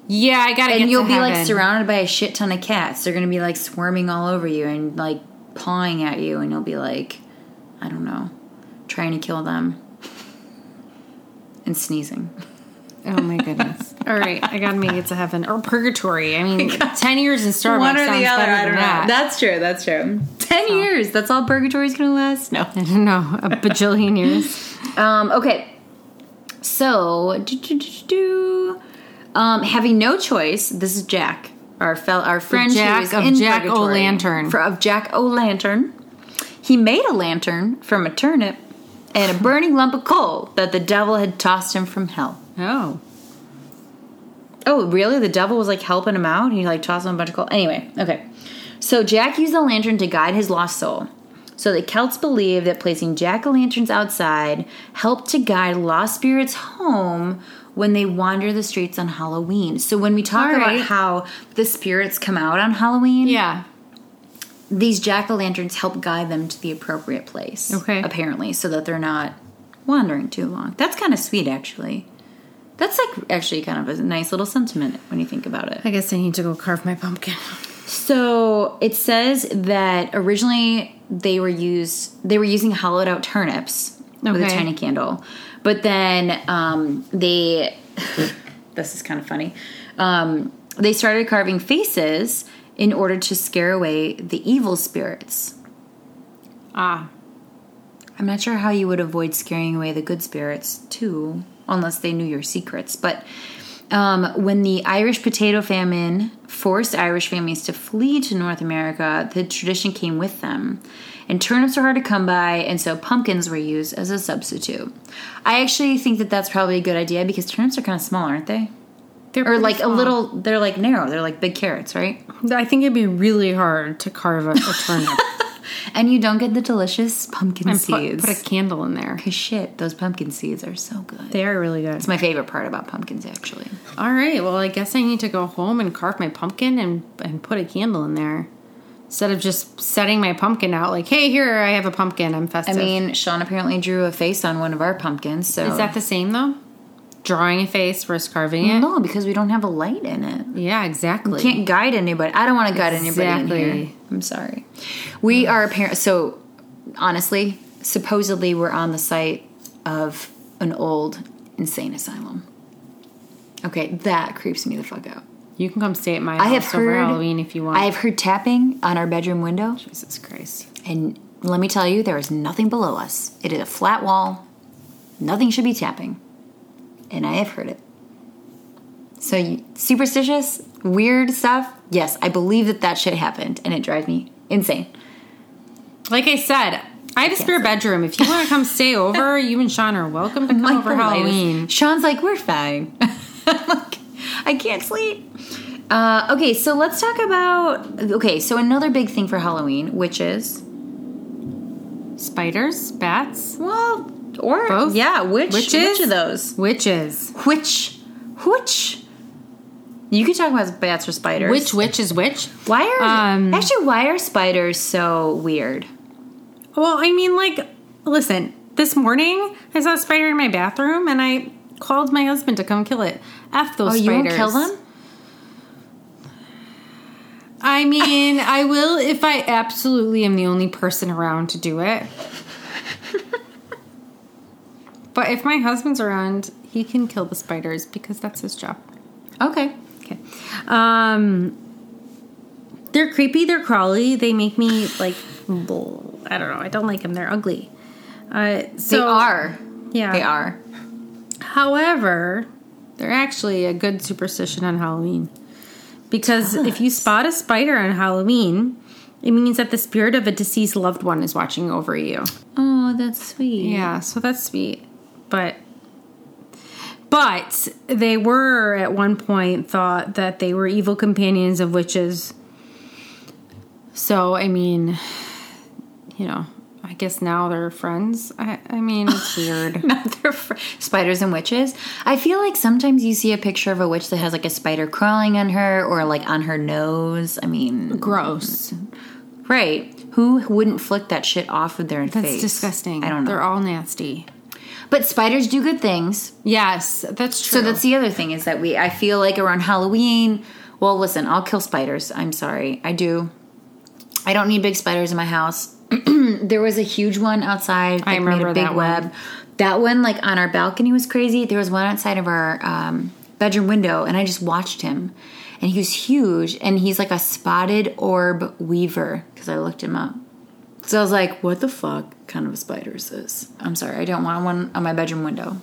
Yeah, I gotta get And you'll be like surrounded by a shit ton of cats. They're gonna be like swarming all over you and like pawing at you, and you'll be like, I don't know, trying to kill them and sneezing. Oh my goodness! All right, I gotta make it to heaven or purgatory. I mean, ten years in Starbucks sounds better than that. That's true. That's true. Ten years. That's all purgatory's gonna last. No. no, a bajillion years. Um. Okay. So, do, do, do, do. um, having no choice. This is Jack, our fel- our friend Jack of Jack. O'Lantern. For, of Jack O'Lantern. He made a lantern from a turnip and a burning lump of coal that the devil had tossed him from hell. Oh, Oh, really? The devil was like helping him out? He like tossed him a bunch of coal. Anyway, okay. So Jack used the lantern to guide his lost soul. So the Celts believe that placing jack o' lanterns outside helped to guide lost spirits home when they wander the streets on Halloween. So when we talk right. about how the spirits come out on Halloween, yeah. these jack o' lanterns help guide them to the appropriate place. Okay. Apparently, so that they're not wandering too long. That's kind of sweet, actually. That's like actually kind of a nice little sentiment when you think about it. I guess I need to go carve my pumpkin. So it says that originally they were used they were using hollowed out turnips with a tiny candle, but then um, they this is kind of funny. Um, they started carving faces in order to scare away the evil spirits. Ah, I'm not sure how you would avoid scaring away the good spirits too, unless they knew your secrets. But um, when the Irish potato famine forced Irish families to flee to North America, the tradition came with them. And turnips are hard to come by, and so pumpkins were used as a substitute. I actually think that that's probably a good idea because turnips are kind of small, aren't they? they're Or like a little, they're like narrow. They're like big carrots, right? I think it'd be really hard to carve a turnip. and you don't get the delicious pumpkin And seeds. put a candle in there. Cause shit, those pumpkin seeds are so good. They are really good. It's my favorite part about pumpkins, actually. All right. Well, I guess I need to go home and carve my pumpkin and and put a candle in there instead of just setting my pumpkin out. Like, hey, here I have a pumpkin. I'm festive I mean, Sean apparently drew a face on one of our pumpkins. So is that the same though? Drawing a face versus carving it. no? Because we don't have a light in it. Yeah, exactly. Can't guide anybody. I don't want to guide anybody in here. I'm sorry. We are apparent. So honestly, supposedly we're on the site of an old insane asylum. Okay, that creeps me the fuck out. You can come stay at my I house have over heard Halloween if you want. I have heard tapping on our bedroom window, Jesus Christ. and let me tell you, there is nothing below us. It is a flat wall. Nothing should be tapping, and I have heard it. So you, superstitious, weird stuff. Yes, I believe that that shit happened, and it drives me insane. Like I said, I have a spare bedroom. If you want to come stay over, you and Sean are welcome to come Like over Halloween. Sean's like, we're fine. Like, I can't sleep. Uh, okay, so let's talk about. Okay, so another big thing for Halloween, which is Spiders, bats, well, or Both? yeah, which Witches? which of those? witches. Which which? You could talk about bats or spiders. Which witch is which? Why are Um, actually why are spiders so weird? Well, I mean, like, listen, this morning I saw a spider in my bathroom and I called my husband to come kill it. F those Oh, spiders. you won't kill them? I mean, I will if I absolutely am the only person around to do it. but if my husband's around, he can kill the spiders because that's his job. Okay. Okay. Um they're creepy, they're crawly, they make me like I don't know, I don't like them. They're ugly. Uh so they are. Yeah. They are. However, they're actually a good superstition on Halloween. Because if you spot a spider on Halloween, it means that the spirit of a deceased loved one is watching over you. Oh, that's sweet. Yeah, so that's sweet. But but they were at one point thought that they were evil companions of witches. So, I mean, you know, I guess now they're friends. I, I mean, it's weird. Not their fr- spiders and witches. I feel like sometimes you see a picture of a witch that has like a spider crawling on her or like on her nose. I mean, Gross. right. Who wouldn't flick that shit off of their That's face? That's disgusting. I don't know. They're all nasty. But spiders do good things. Yes, that's true. So that's the other thing is that we I feel like around Halloween, well listen, I'll kill spiders. I'm sorry. I do. I don't need big spiders in my house. there was a huge one outside. I remember made a big that one. web. That one like on our balcony was crazy. There was one outside of our um, bedroom window and I just watched him. And he was huge and he's like a spotted orb weaver because I looked him up. So I was like, what the fuck kind of spiders is? I'm sorry, I don't want one on my bedroom window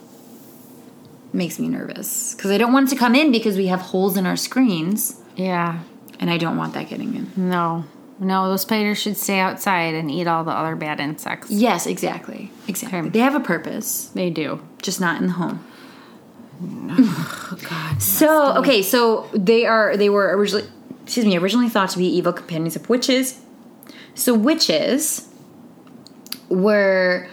makes me nervous because I don't want it to come in because we have holes in our screens yeah. and I don't want that getting in. No. No, those spiders should stay outside and eat all the other bad insects. Yes, exactly. Exactly. Okay. They have a purpose, They do. just not in the home. God. So, okay, so they are they were originally excuse me, originally thought to be evil companions of witches. So witches were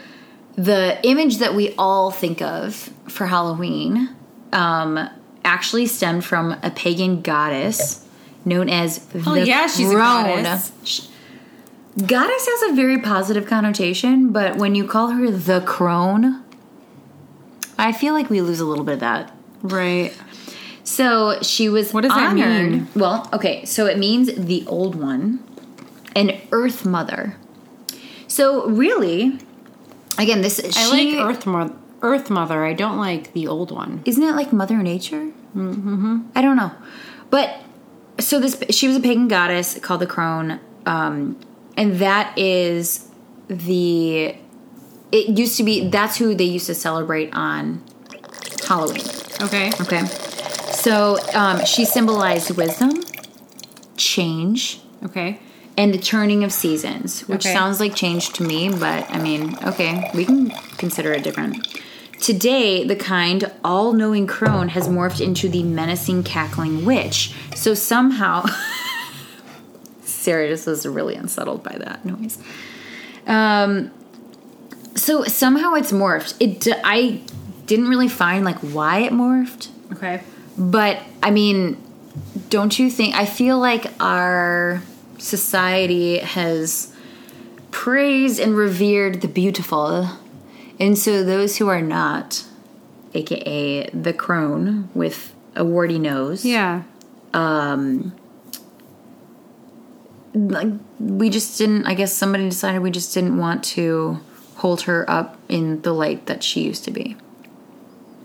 the image that we all think of for Halloween um, actually stemmed from a pagan goddess known as the Oh, yeah, she's a goddess. Goddess has a very positive connotation, but when you call her the crone, I feel like we lose a little bit of that. Right. So she was. What does that mean? Well, okay, so it means the old one, an Earth Mother. So really, again, this I she like Earth, Mo- Earth Mother. I don't like the old one. isn't it like Mother Nature? Mm-hmm. I don't know, but so this she was a pagan goddess called the Crone, um, and that is the. It used to be that's who they used to celebrate on Halloween. Okay. Okay. So um, she symbolized wisdom, change, Okay. And the turning of seasons, which Okay. sounds like change to me, but I mean, okay, we can consider it different. Today, the kind, all knowing crone has morphed into the menacing, cackling witch. So somehow. Sarah just was really unsettled by that noise. Um, so somehow it's morphed. It d- I didn't really find like why it morphed, Okay. but I mean, don't you think? I feel like our society has praised and revered the beautiful, and so those who are not, aka the crone with a warty nose, Yeah. Um, like we just didn't i guess somebody decided we just didn't want to hold her up in the light that she used to be.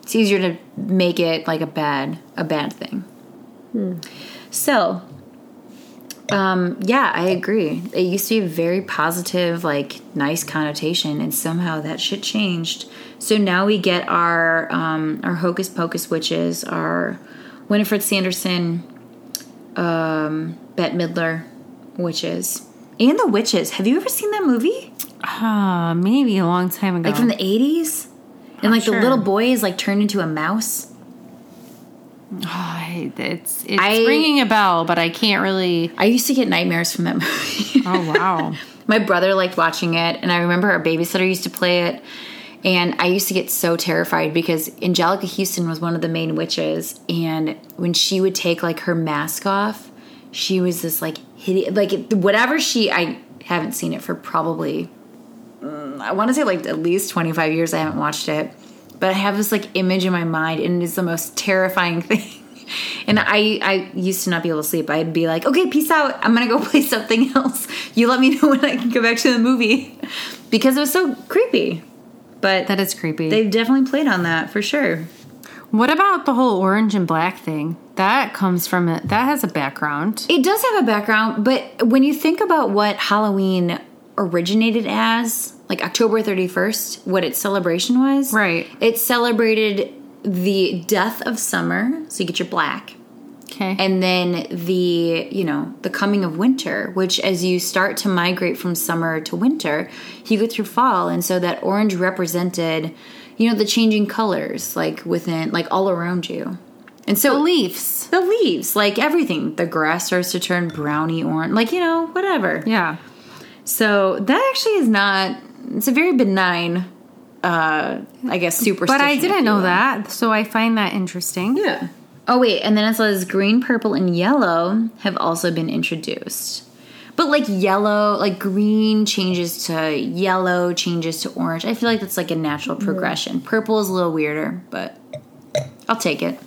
It's easier to make it like a bad a bad thing. Hmm. So um yeah i agree. It used to be a very positive like nice connotation and somehow that shit changed. So now we get our um our hocus pocus witches our winifred sanderson um bette midler witches. And the witches. Have you ever seen that movie? Uh, maybe a long time ago. like from the 80s and like sure. the little boy is like turned into a mouse Oh, I- it's it's I- ringing a bell, but I can't really. i used to get nightmares from that movie Oh wow. my brother liked watching it and i remember our babysitter used to play it and i used to get so terrified because anjelica huston was one of the main witches and when she would take like her mask off she was this like hideous like whatever she i haven't seen it for probably mm, i want to say like at least 25 years i haven't watched it but i have this like image in my mind and it is the most terrifying thing and I, I used to not be able to sleep. I'd be like, okay, peace out. I'm to go play something else. You let me know when I can go back to the movie. Because it was so creepy. But That is creepy. they definitely played on that for sure. what about the whole orange and black thing? That comes from it. That has a background. It does have a background, but when you think about what Halloween originated as, like October 31st, what its celebration was, Right. It celebrated the death of summer, so you get your black. Okay. and then the you know the coming of winter which as you start to migrate from summer to winter you go through fall and so that orange represented you know the changing colors like within like all around you and so the leaves. the leaves like everything the grass starts to turn browny orange like you know whatever Yeah. so that actually is not it's a very benign uh i guess superstition But I didn't know that, so I find that interesting. Yeah. Oh wait, and then it says green, purple, and yellow have also been introduced. But like yellow, like green changes to yellow, changes to orange. I feel like that's like a natural progression. Purple is a little weirder, but I'll take it.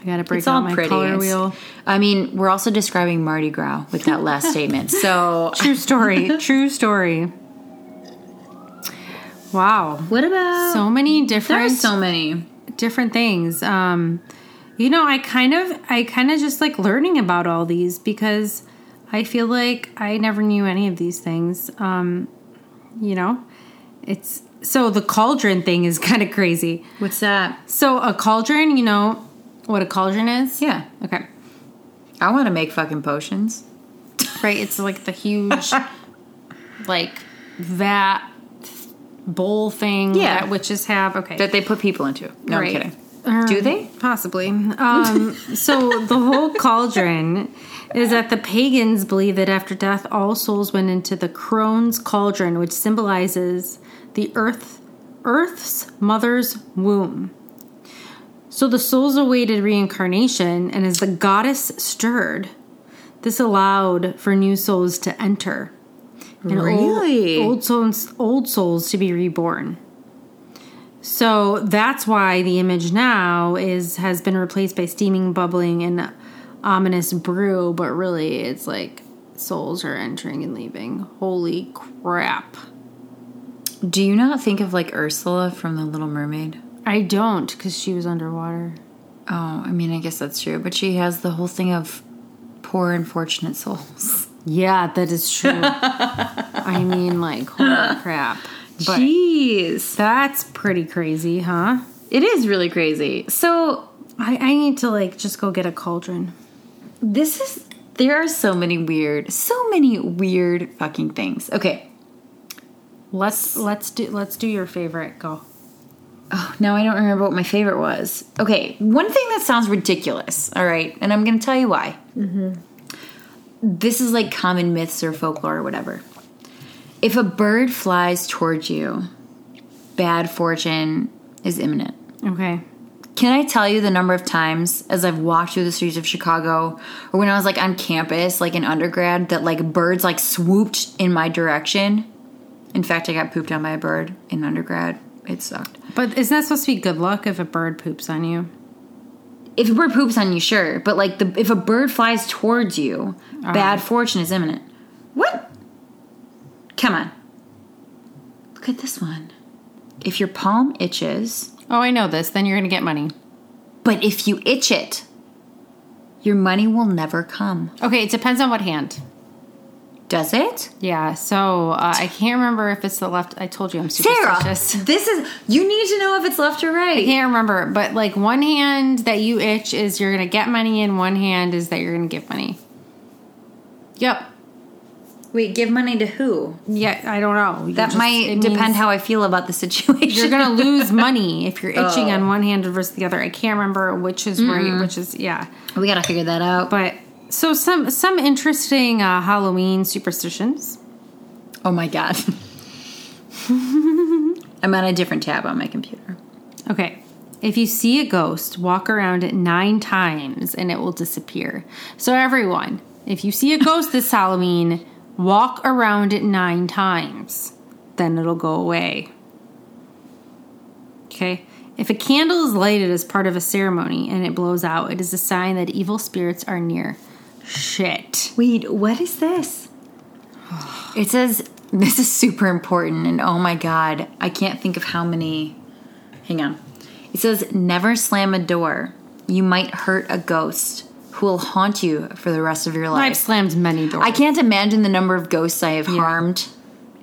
I gotta break It's all my pretty. color wheel. I mean, we're also describing Mardi Gras with that last statement. So True story. True story. Wow. what about So many there are so many. different things. Um, you know, I kind of, I kind of just like learning about all these because I feel like I never knew any of these things. Um, you know, it's so the cauldron thing is kind of crazy. What's that? So a cauldron, you know what a cauldron is? Yeah. Okay. I want to make fucking potions. Right. It's like the huge, like vat bowl thing Yeah. that witches have. Okay. That they put people into. No, Right. I'm kidding. Um, Do they? Possibly. Um, so the whole cauldron is that the pagans believe that after death, all souls went into the crone's cauldron, which symbolizes the earth, Earth's mother's womb. So the souls awaited reincarnation, and as the goddess stirred, this allowed for new souls to enter. And old- Really? old souls, old souls to be reborn. So that's why the image now is has been replaced by steaming, bubbling, and ominous brew. But really, it's like souls are entering and leaving. Holy crap! Do you not think of like Ursula from The Little Mermaid? I don't because she was underwater. Oh, I mean, I guess that's true, but she has the whole thing of poor unfortunate souls. Yeah, that is true. I mean, like holy crap! But Jeez, that's pretty crazy, huh? it is really crazy. So I, I need to like just go get a cauldron. this is there are so many weird, so many weird fucking things. Okay, Let's let's do let's do your favorite. Go. oh, now I don't remember what my favorite was. Okay, one thing that sounds ridiculous. All right, and I'm going to tell you why. Mm-hmm. This is like common myths or folklore or whatever. If a bird flies towards you, bad fortune is imminent. Okay. Can I tell you the number of times as I've walked through the streets of Chicago or when I was like on campus, like in undergrad, that like birds like swooped in my direction? In fact, I got pooped on by a bird in undergrad. It sucked. But isn't that supposed to be good luck if a bird poops on you? If a bird poops on you, sure, but like the if a bird flies towards you, ah. bad fortune is imminent. What? Come on. Look at this one. If your palm itches, Oh, I know this. Then you're going to get money. but if you itch it, your money will never come. Okay, it depends on what hand. Does it? Yeah, so uh, I can't remember if it's the left. I told you I'm Sarah, superstitious. this is you need to know if it's left or right. I can't remember, but like one hand that you itch is you're gonna get money, and one hand is that you're gonna give money. Yep. Wait, give money to who? Yeah, I don't know. You That just- might depend how I feel about the situation. you're gonna lose money if you're itching Oh. on one hand versus the other. I can't remember which is right, which is yeah. we gotta figure that out. But so some some interesting uh, Halloween superstitions. oh my god. I'm on a different tab on my computer. Okay. If you see a ghost, walk around it nine times and it will disappear. So, everyone, if you see a ghost this Halloween, walk around it nine times. Then it'll go away. Okay. If a candle is lighted as part of a ceremony and it blows out, it is a sign that evil spirits are near. Shit. Wait, what is this? It says this is super important, and oh my god, I can't think of how many. Hang on. It says never slam a door. You might hurt a ghost who will haunt you for the rest of your life. I've slammed many doors. I can't imagine the number of ghosts I have harmed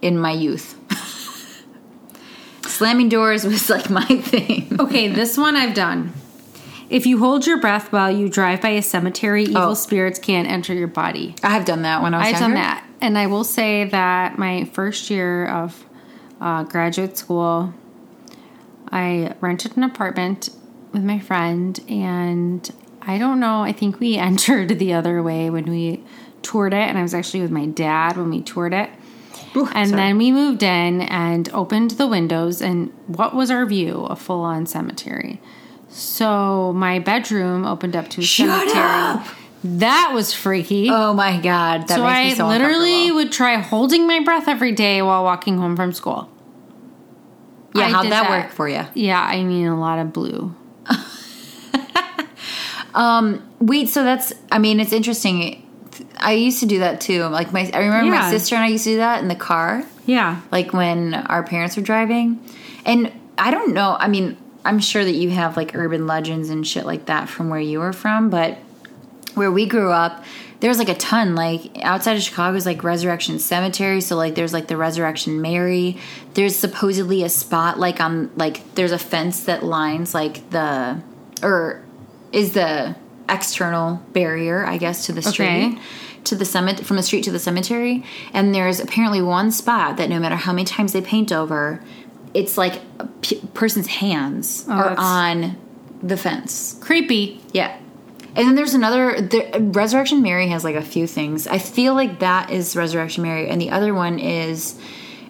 in my youth. Slamming doors was like my thing. Okay, this one I've done. If you hold your breath while you drive by a cemetery, evil Oh. spirits can't enter your body. I have done that when I was I've done that. And I will say that my first year of uh, graduate school, I rented an apartment with my friend, and I don't know, I think we entered the other way when we toured it, and I was actually with my dad when we toured it. Ooh, And sorry. then we moved in and opened the windows, and what was our view? A full on cemetery. So my bedroom opened up to a Shut cemetery. up! That was freaky. Oh my god, that so makes I me so literally would try holding my breath every day while walking home from school. Yeah, I how'd did that, work for you? Yeah, I mean a lot of blue. um, Wait, so that's I mean, it's interesting. I used to do that too. Like my I remember Yeah. my sister and I used to do that in the car, Yeah. like when our parents were driving. And I don't know, I mean, I'm sure that you have like urban legends and shit like that from where you were from, but where we grew up, there's like a ton. Like outside of Chicago is like Resurrection Cemetery, so like there's like the Resurrection Mary. There's supposedly a spot like on like there's a fence that lines like the or is the external barrier, I guess, to the street. Okay. To the summit from the street to the cemetery, and there's apparently one spot that no matter how many times they paint over, it's like a p- person's hands oh, are on the fence. Creepy. Yeah. And then there's another the, Resurrection Mary has like a few things. I feel like that is Resurrection Mary and the other one is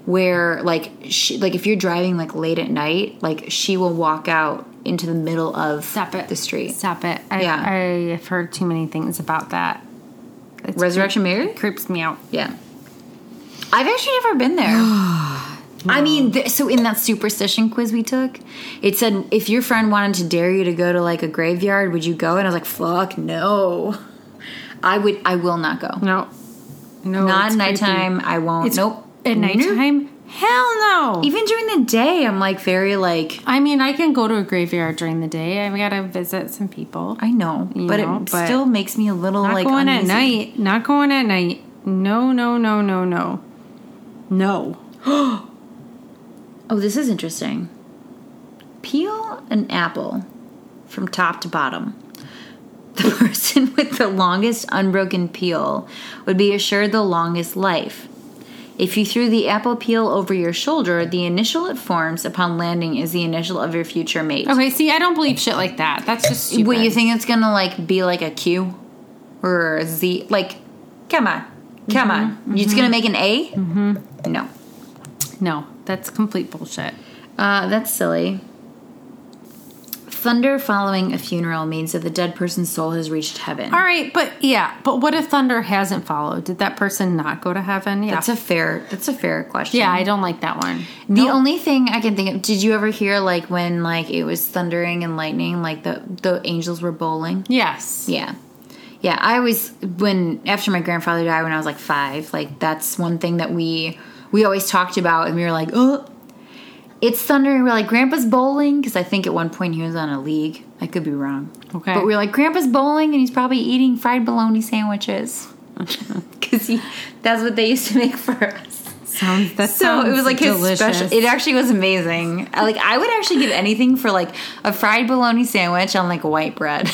where like she like if you're driving like late at night, like she will walk out into the middle of Stop it. the street. Stop it. I, Yeah. I've heard too many things about that. It's Resurrection Mary? creeps me out. Yeah. I've actually never been there. I mean, th- so in that superstition quiz we took, it said if your friend wanted to dare you to go to like a graveyard, would you go? And I was like, fuck no. I would. I will not go. No. No. Not at creepy. nighttime. I won't. It's nope. At Nope. nighttime? Hell no. Even during the day, I'm like very like I mean, I can go to a graveyard during the day. I've got to visit some people. I know, but know, it but still makes me a little like. Not like going at night. Not going at night. No, no, no, no, no. No. Oh, this is interesting. Peel an apple from top to bottom. The person with the longest unbroken peel would be assured the longest life. If you threw the apple peel over your shoulder, the initial it forms upon landing is the initial of your future mate. Okay, see, I don't believe shit like that. That's just stupid. What you think it's gonna like be like a Q or a Z? Like Come on. Come Mm-hmm. on. You just gonna make an A? Mm-hmm. No. No, that's complete bullshit. Uh, that's silly. Thunder following a funeral means that the dead person's soul has reached heaven. All right, but yeah, but what if thunder hasn't followed? Did that person not go to heaven? Yeah. That's a fair. That's a fair question. yeah, I don't like that one. The only thing I can think of. Did you ever hear like when like it was thundering and lightning, like the the angels were bowling? Yes. Yeah. Yeah, I always when after my grandfather died when I was like 5, like that's one thing that we we always talked about and we were like, "Oh, it's thundering." We're like, "Grandpa's bowling" because I think at one point he was on a league. I could be wrong. Okay. But we were like, "Grandpa's bowling and he's probably eating fried bologna sandwiches." Cuz that's what they used to make for us. Sounds that So sounds it was like his delicious. special. It actually was amazing. I, like I would actually give anything for like a fried bologna sandwich on like white bread,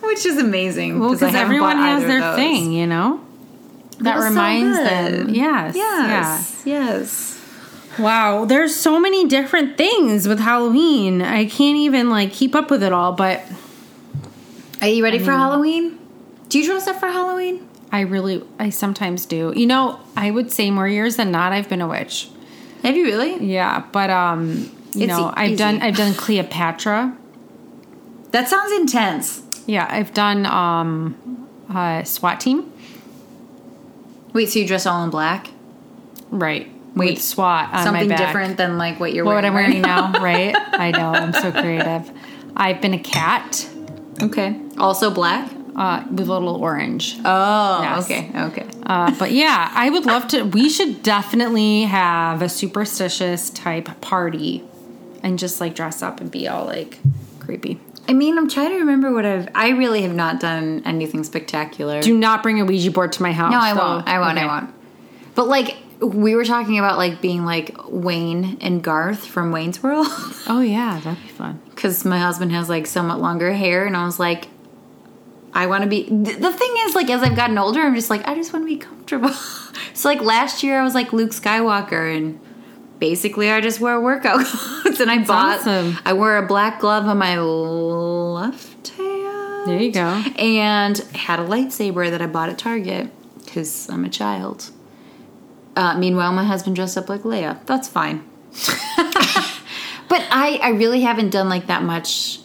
which is amazing. well, because everyone has their thing, you know. That was so reminds them. Yes. Yes. Yes. Wow. There's so many different things with Halloween. I can't even like keep up with it all, but Are you ready for Halloween? Do you dress up for Halloween? I really, I sometimes do. You know, I would say more years than not, I've been a witch. Have you really? Yeah, but um, you It's know, e- I've easy. done, I've done Cleopatra. That sounds intense. Yeah, I've done um, uh, SWAT team. Wait, so you dress all in black? Right. Wait, with SWAT on Something my back. different than like what you're What wearing, I'm wearing now, right? I know. I'm so creative. I've been a cat Okay. Also black. uh, with a little orange. Oh. Yes. Okay. Okay. Uh, but yeah, I would love to. We should definitely have a superstitious type party and just like dress up and be all like creepy. I mean, I'm trying to remember what I've. I really have not done anything spectacular. Do not bring a Ouija board to my house. no, I though. won't. I won't. Okay. I won't. But like, we were talking about like being like Wayne and Garth from Wayne's World Oh yeah, that'd be fun. because my husband has like somewhat longer hair, and I was like, I want to be. The thing is, like, as I've gotten older, I'm just like, I just want to be comfortable. so like last year, I was like Luke Skywalker, and basically, I just wear workout clothes, and I bought. awesome. I wore a black glove on my left hand. There you go. and had a lightsaber that I bought at Target because I'm a child. Uh, meanwhile, my husband dressed up like Leia. That's fine. but I, I really haven't done like that much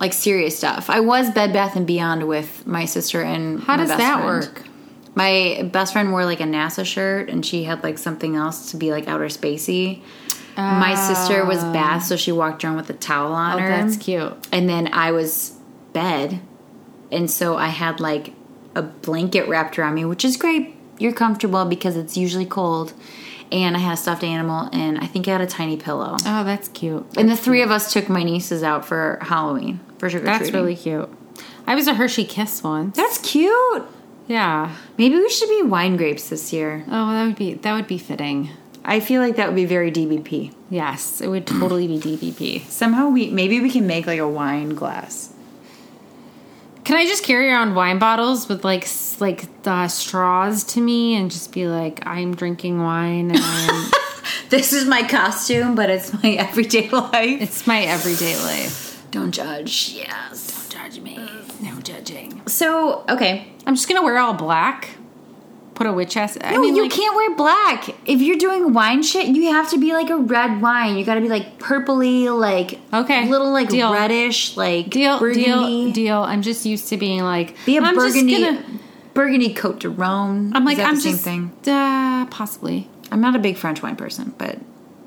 like serious stuff. I was Bed Bath and Beyond with my sister and How my does best that friend. work? My best friend wore like a NASA shirt and she had like something else to be like outer spacey. my sister was oh. Bath, so she walked around with a towel on Oh, her. that's cute. And then I was bed, and so I had like a blanket wrapped around me, which is great. You're comfortable because it's usually cold. And I had a stuffed animal, and I think I had a tiny pillow. Oh, that's cute. And the three of us took my nieces out for Halloween for sugar That's really cute. I was a Hershey Kiss once. that's cute. Yeah. Maybe we should be wine grapes this year. Oh, that would be that would be fitting. I feel like that would be very DBP. Yes, it would totally be DBP. Somehow we maybe we can make like a wine glass. Can I just carry around wine bottles with like like uh, straws to me and just be like, I'm drinking wine and I'm, This is my costume, but it's my everyday life. it's my everyday life. Don't judge. Yes. Don't judge me. No judging. So okay, I'm just gonna wear all black. Put a witch hat. I no, mean, you like, can't wear black. If you're doing wine shit, you have to be like a red wine. You got to be like purpley, like Okay, little like deal. reddish, like Deal, burgundy. deal, deal. I'm just used to being like, Be a I'm just burgundy, gonna- burgundy Cote de Rhone. I'm like, I'm the same just thing. Uh, possibly. I'm not a big French wine person, but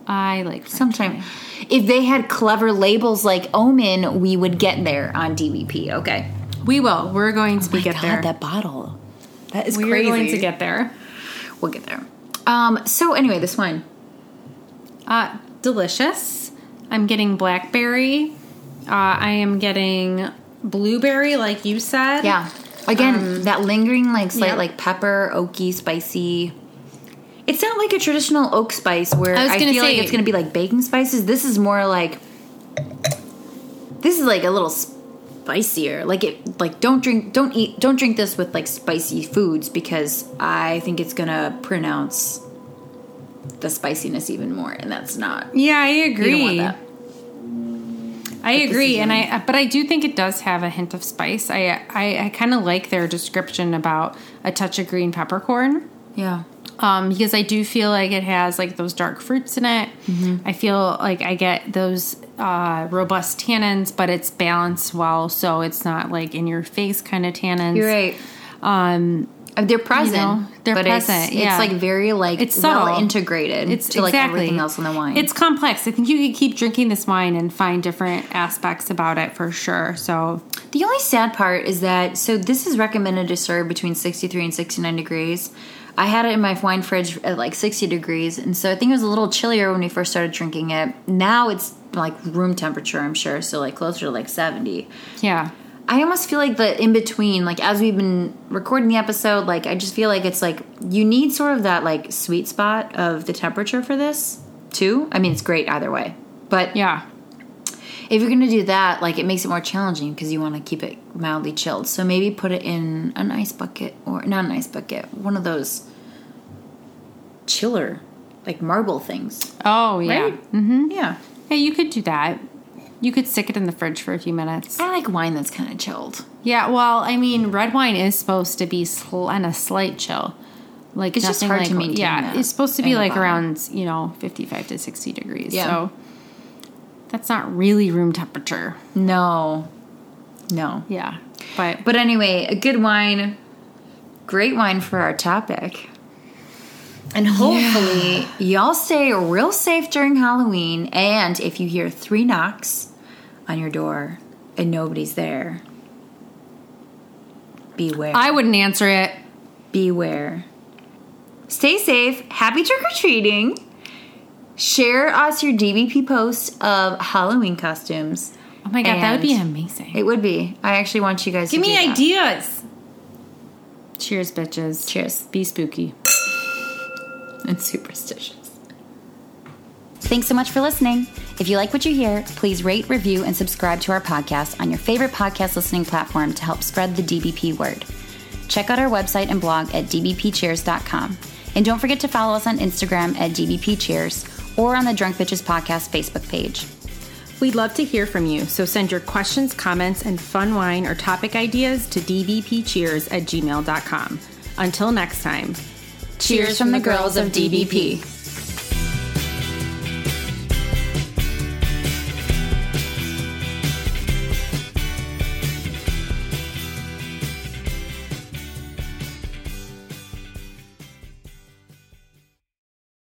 I like sometimes if they had clever labels like Omen, we would get there on DBP. Okay, we will. We're going to be get God, there. that bottle. That is crazy. We're crazy. going to get there. We'll get there. Um. So anyway, this wine. Uh, delicious. I'm getting blackberry. Uh, I am getting blueberry, like you said. Yeah. Again, that lingering like slight yep. like pepper, oaky, spicy. It's not like a traditional oak spice where I I, feel like it's going to be like baking spices. This is more like this is like a little spicier. Like it like don't drink don't eat don't drink this with like spicy foods because I think it's going to pronounce the spiciness even more and that's not Yeah, I agree. don't want that. I But agree, and I but I do think it does have a hint of spice. I I, I kind of like their description about a touch of green peppercorn. yeah. Um, because I do feel like it has like those dark fruits in it. I feel like I get those uh, robust tannins, but it's balanced well, so it's not like in your face kind of tannins. You're right. Um, Uh, They're present. know, they're but present, It's, yeah. it's like very like It's well subtle. integrated it's to like exactly everything else in the wine. It's complex. I think you could keep drinking this wine and find different aspects about it for sure. So The only sad part is that so this is recommended to serve between 63 and 69 degrees. I had it in my wine fridge at like 60 degrees, and so I think it was a little chillier when we first started drinking it. Now it's like room temperature, I'm sure, so like closer to like 70. yeah, I almost feel like the in between, like as we've been recording the episode, like I just feel like it's like you need sort of that like sweet spot of the temperature for this too. I mean, it's great either way, but yeah, if you're gonna do that, like it makes it more challenging because you want to keep it mildly chilled. So maybe put it in an ice bucket or not an ice bucket, one of those chiller, like marble things. oh yeah, Right? Mm-hmm. Yeah, yeah. You could do that. You could stick it in the fridge for a few minutes. I like wine that's kind of chilled. Yeah, well, I mean, red wine is supposed to be sl- on a slight chill. Like It's just hard like to maintain yeah, it's supposed to be like around you know fifty five to sixty degrees. Yeah. So that's not really room temperature. No, no. Yeah, but But anyway, a good wine, great wine for our topic. And hopefully, y'all stay real safe during Halloween. And if you hear three knocks on your door and nobody's there, beware. I wouldn't answer it. beware. Stay safe. Happy trick or treating. Share us your DBP post of Halloween costumes. Oh my god, that would be amazing. It would be. I actually want you guys to Give me ideas. Cheers, bitches. Cheers. Be spooky. And superstitious. Thanks so much for listening. If you like what you hear, please rate, review, and subscribe to our podcast on your favorite podcast listening platform to help spread the DBP word. Check out our website and blog at dbpcheers.com. And don't forget to follow us on Instagram at dbpcheers or on the Drunk Bitches Podcast Facebook page. We'd love to hear from you, so send your questions, comments, and fun wine or topic ideas to dbpcheers at gmail.com. Until next time, Cheers from the girls of DBP.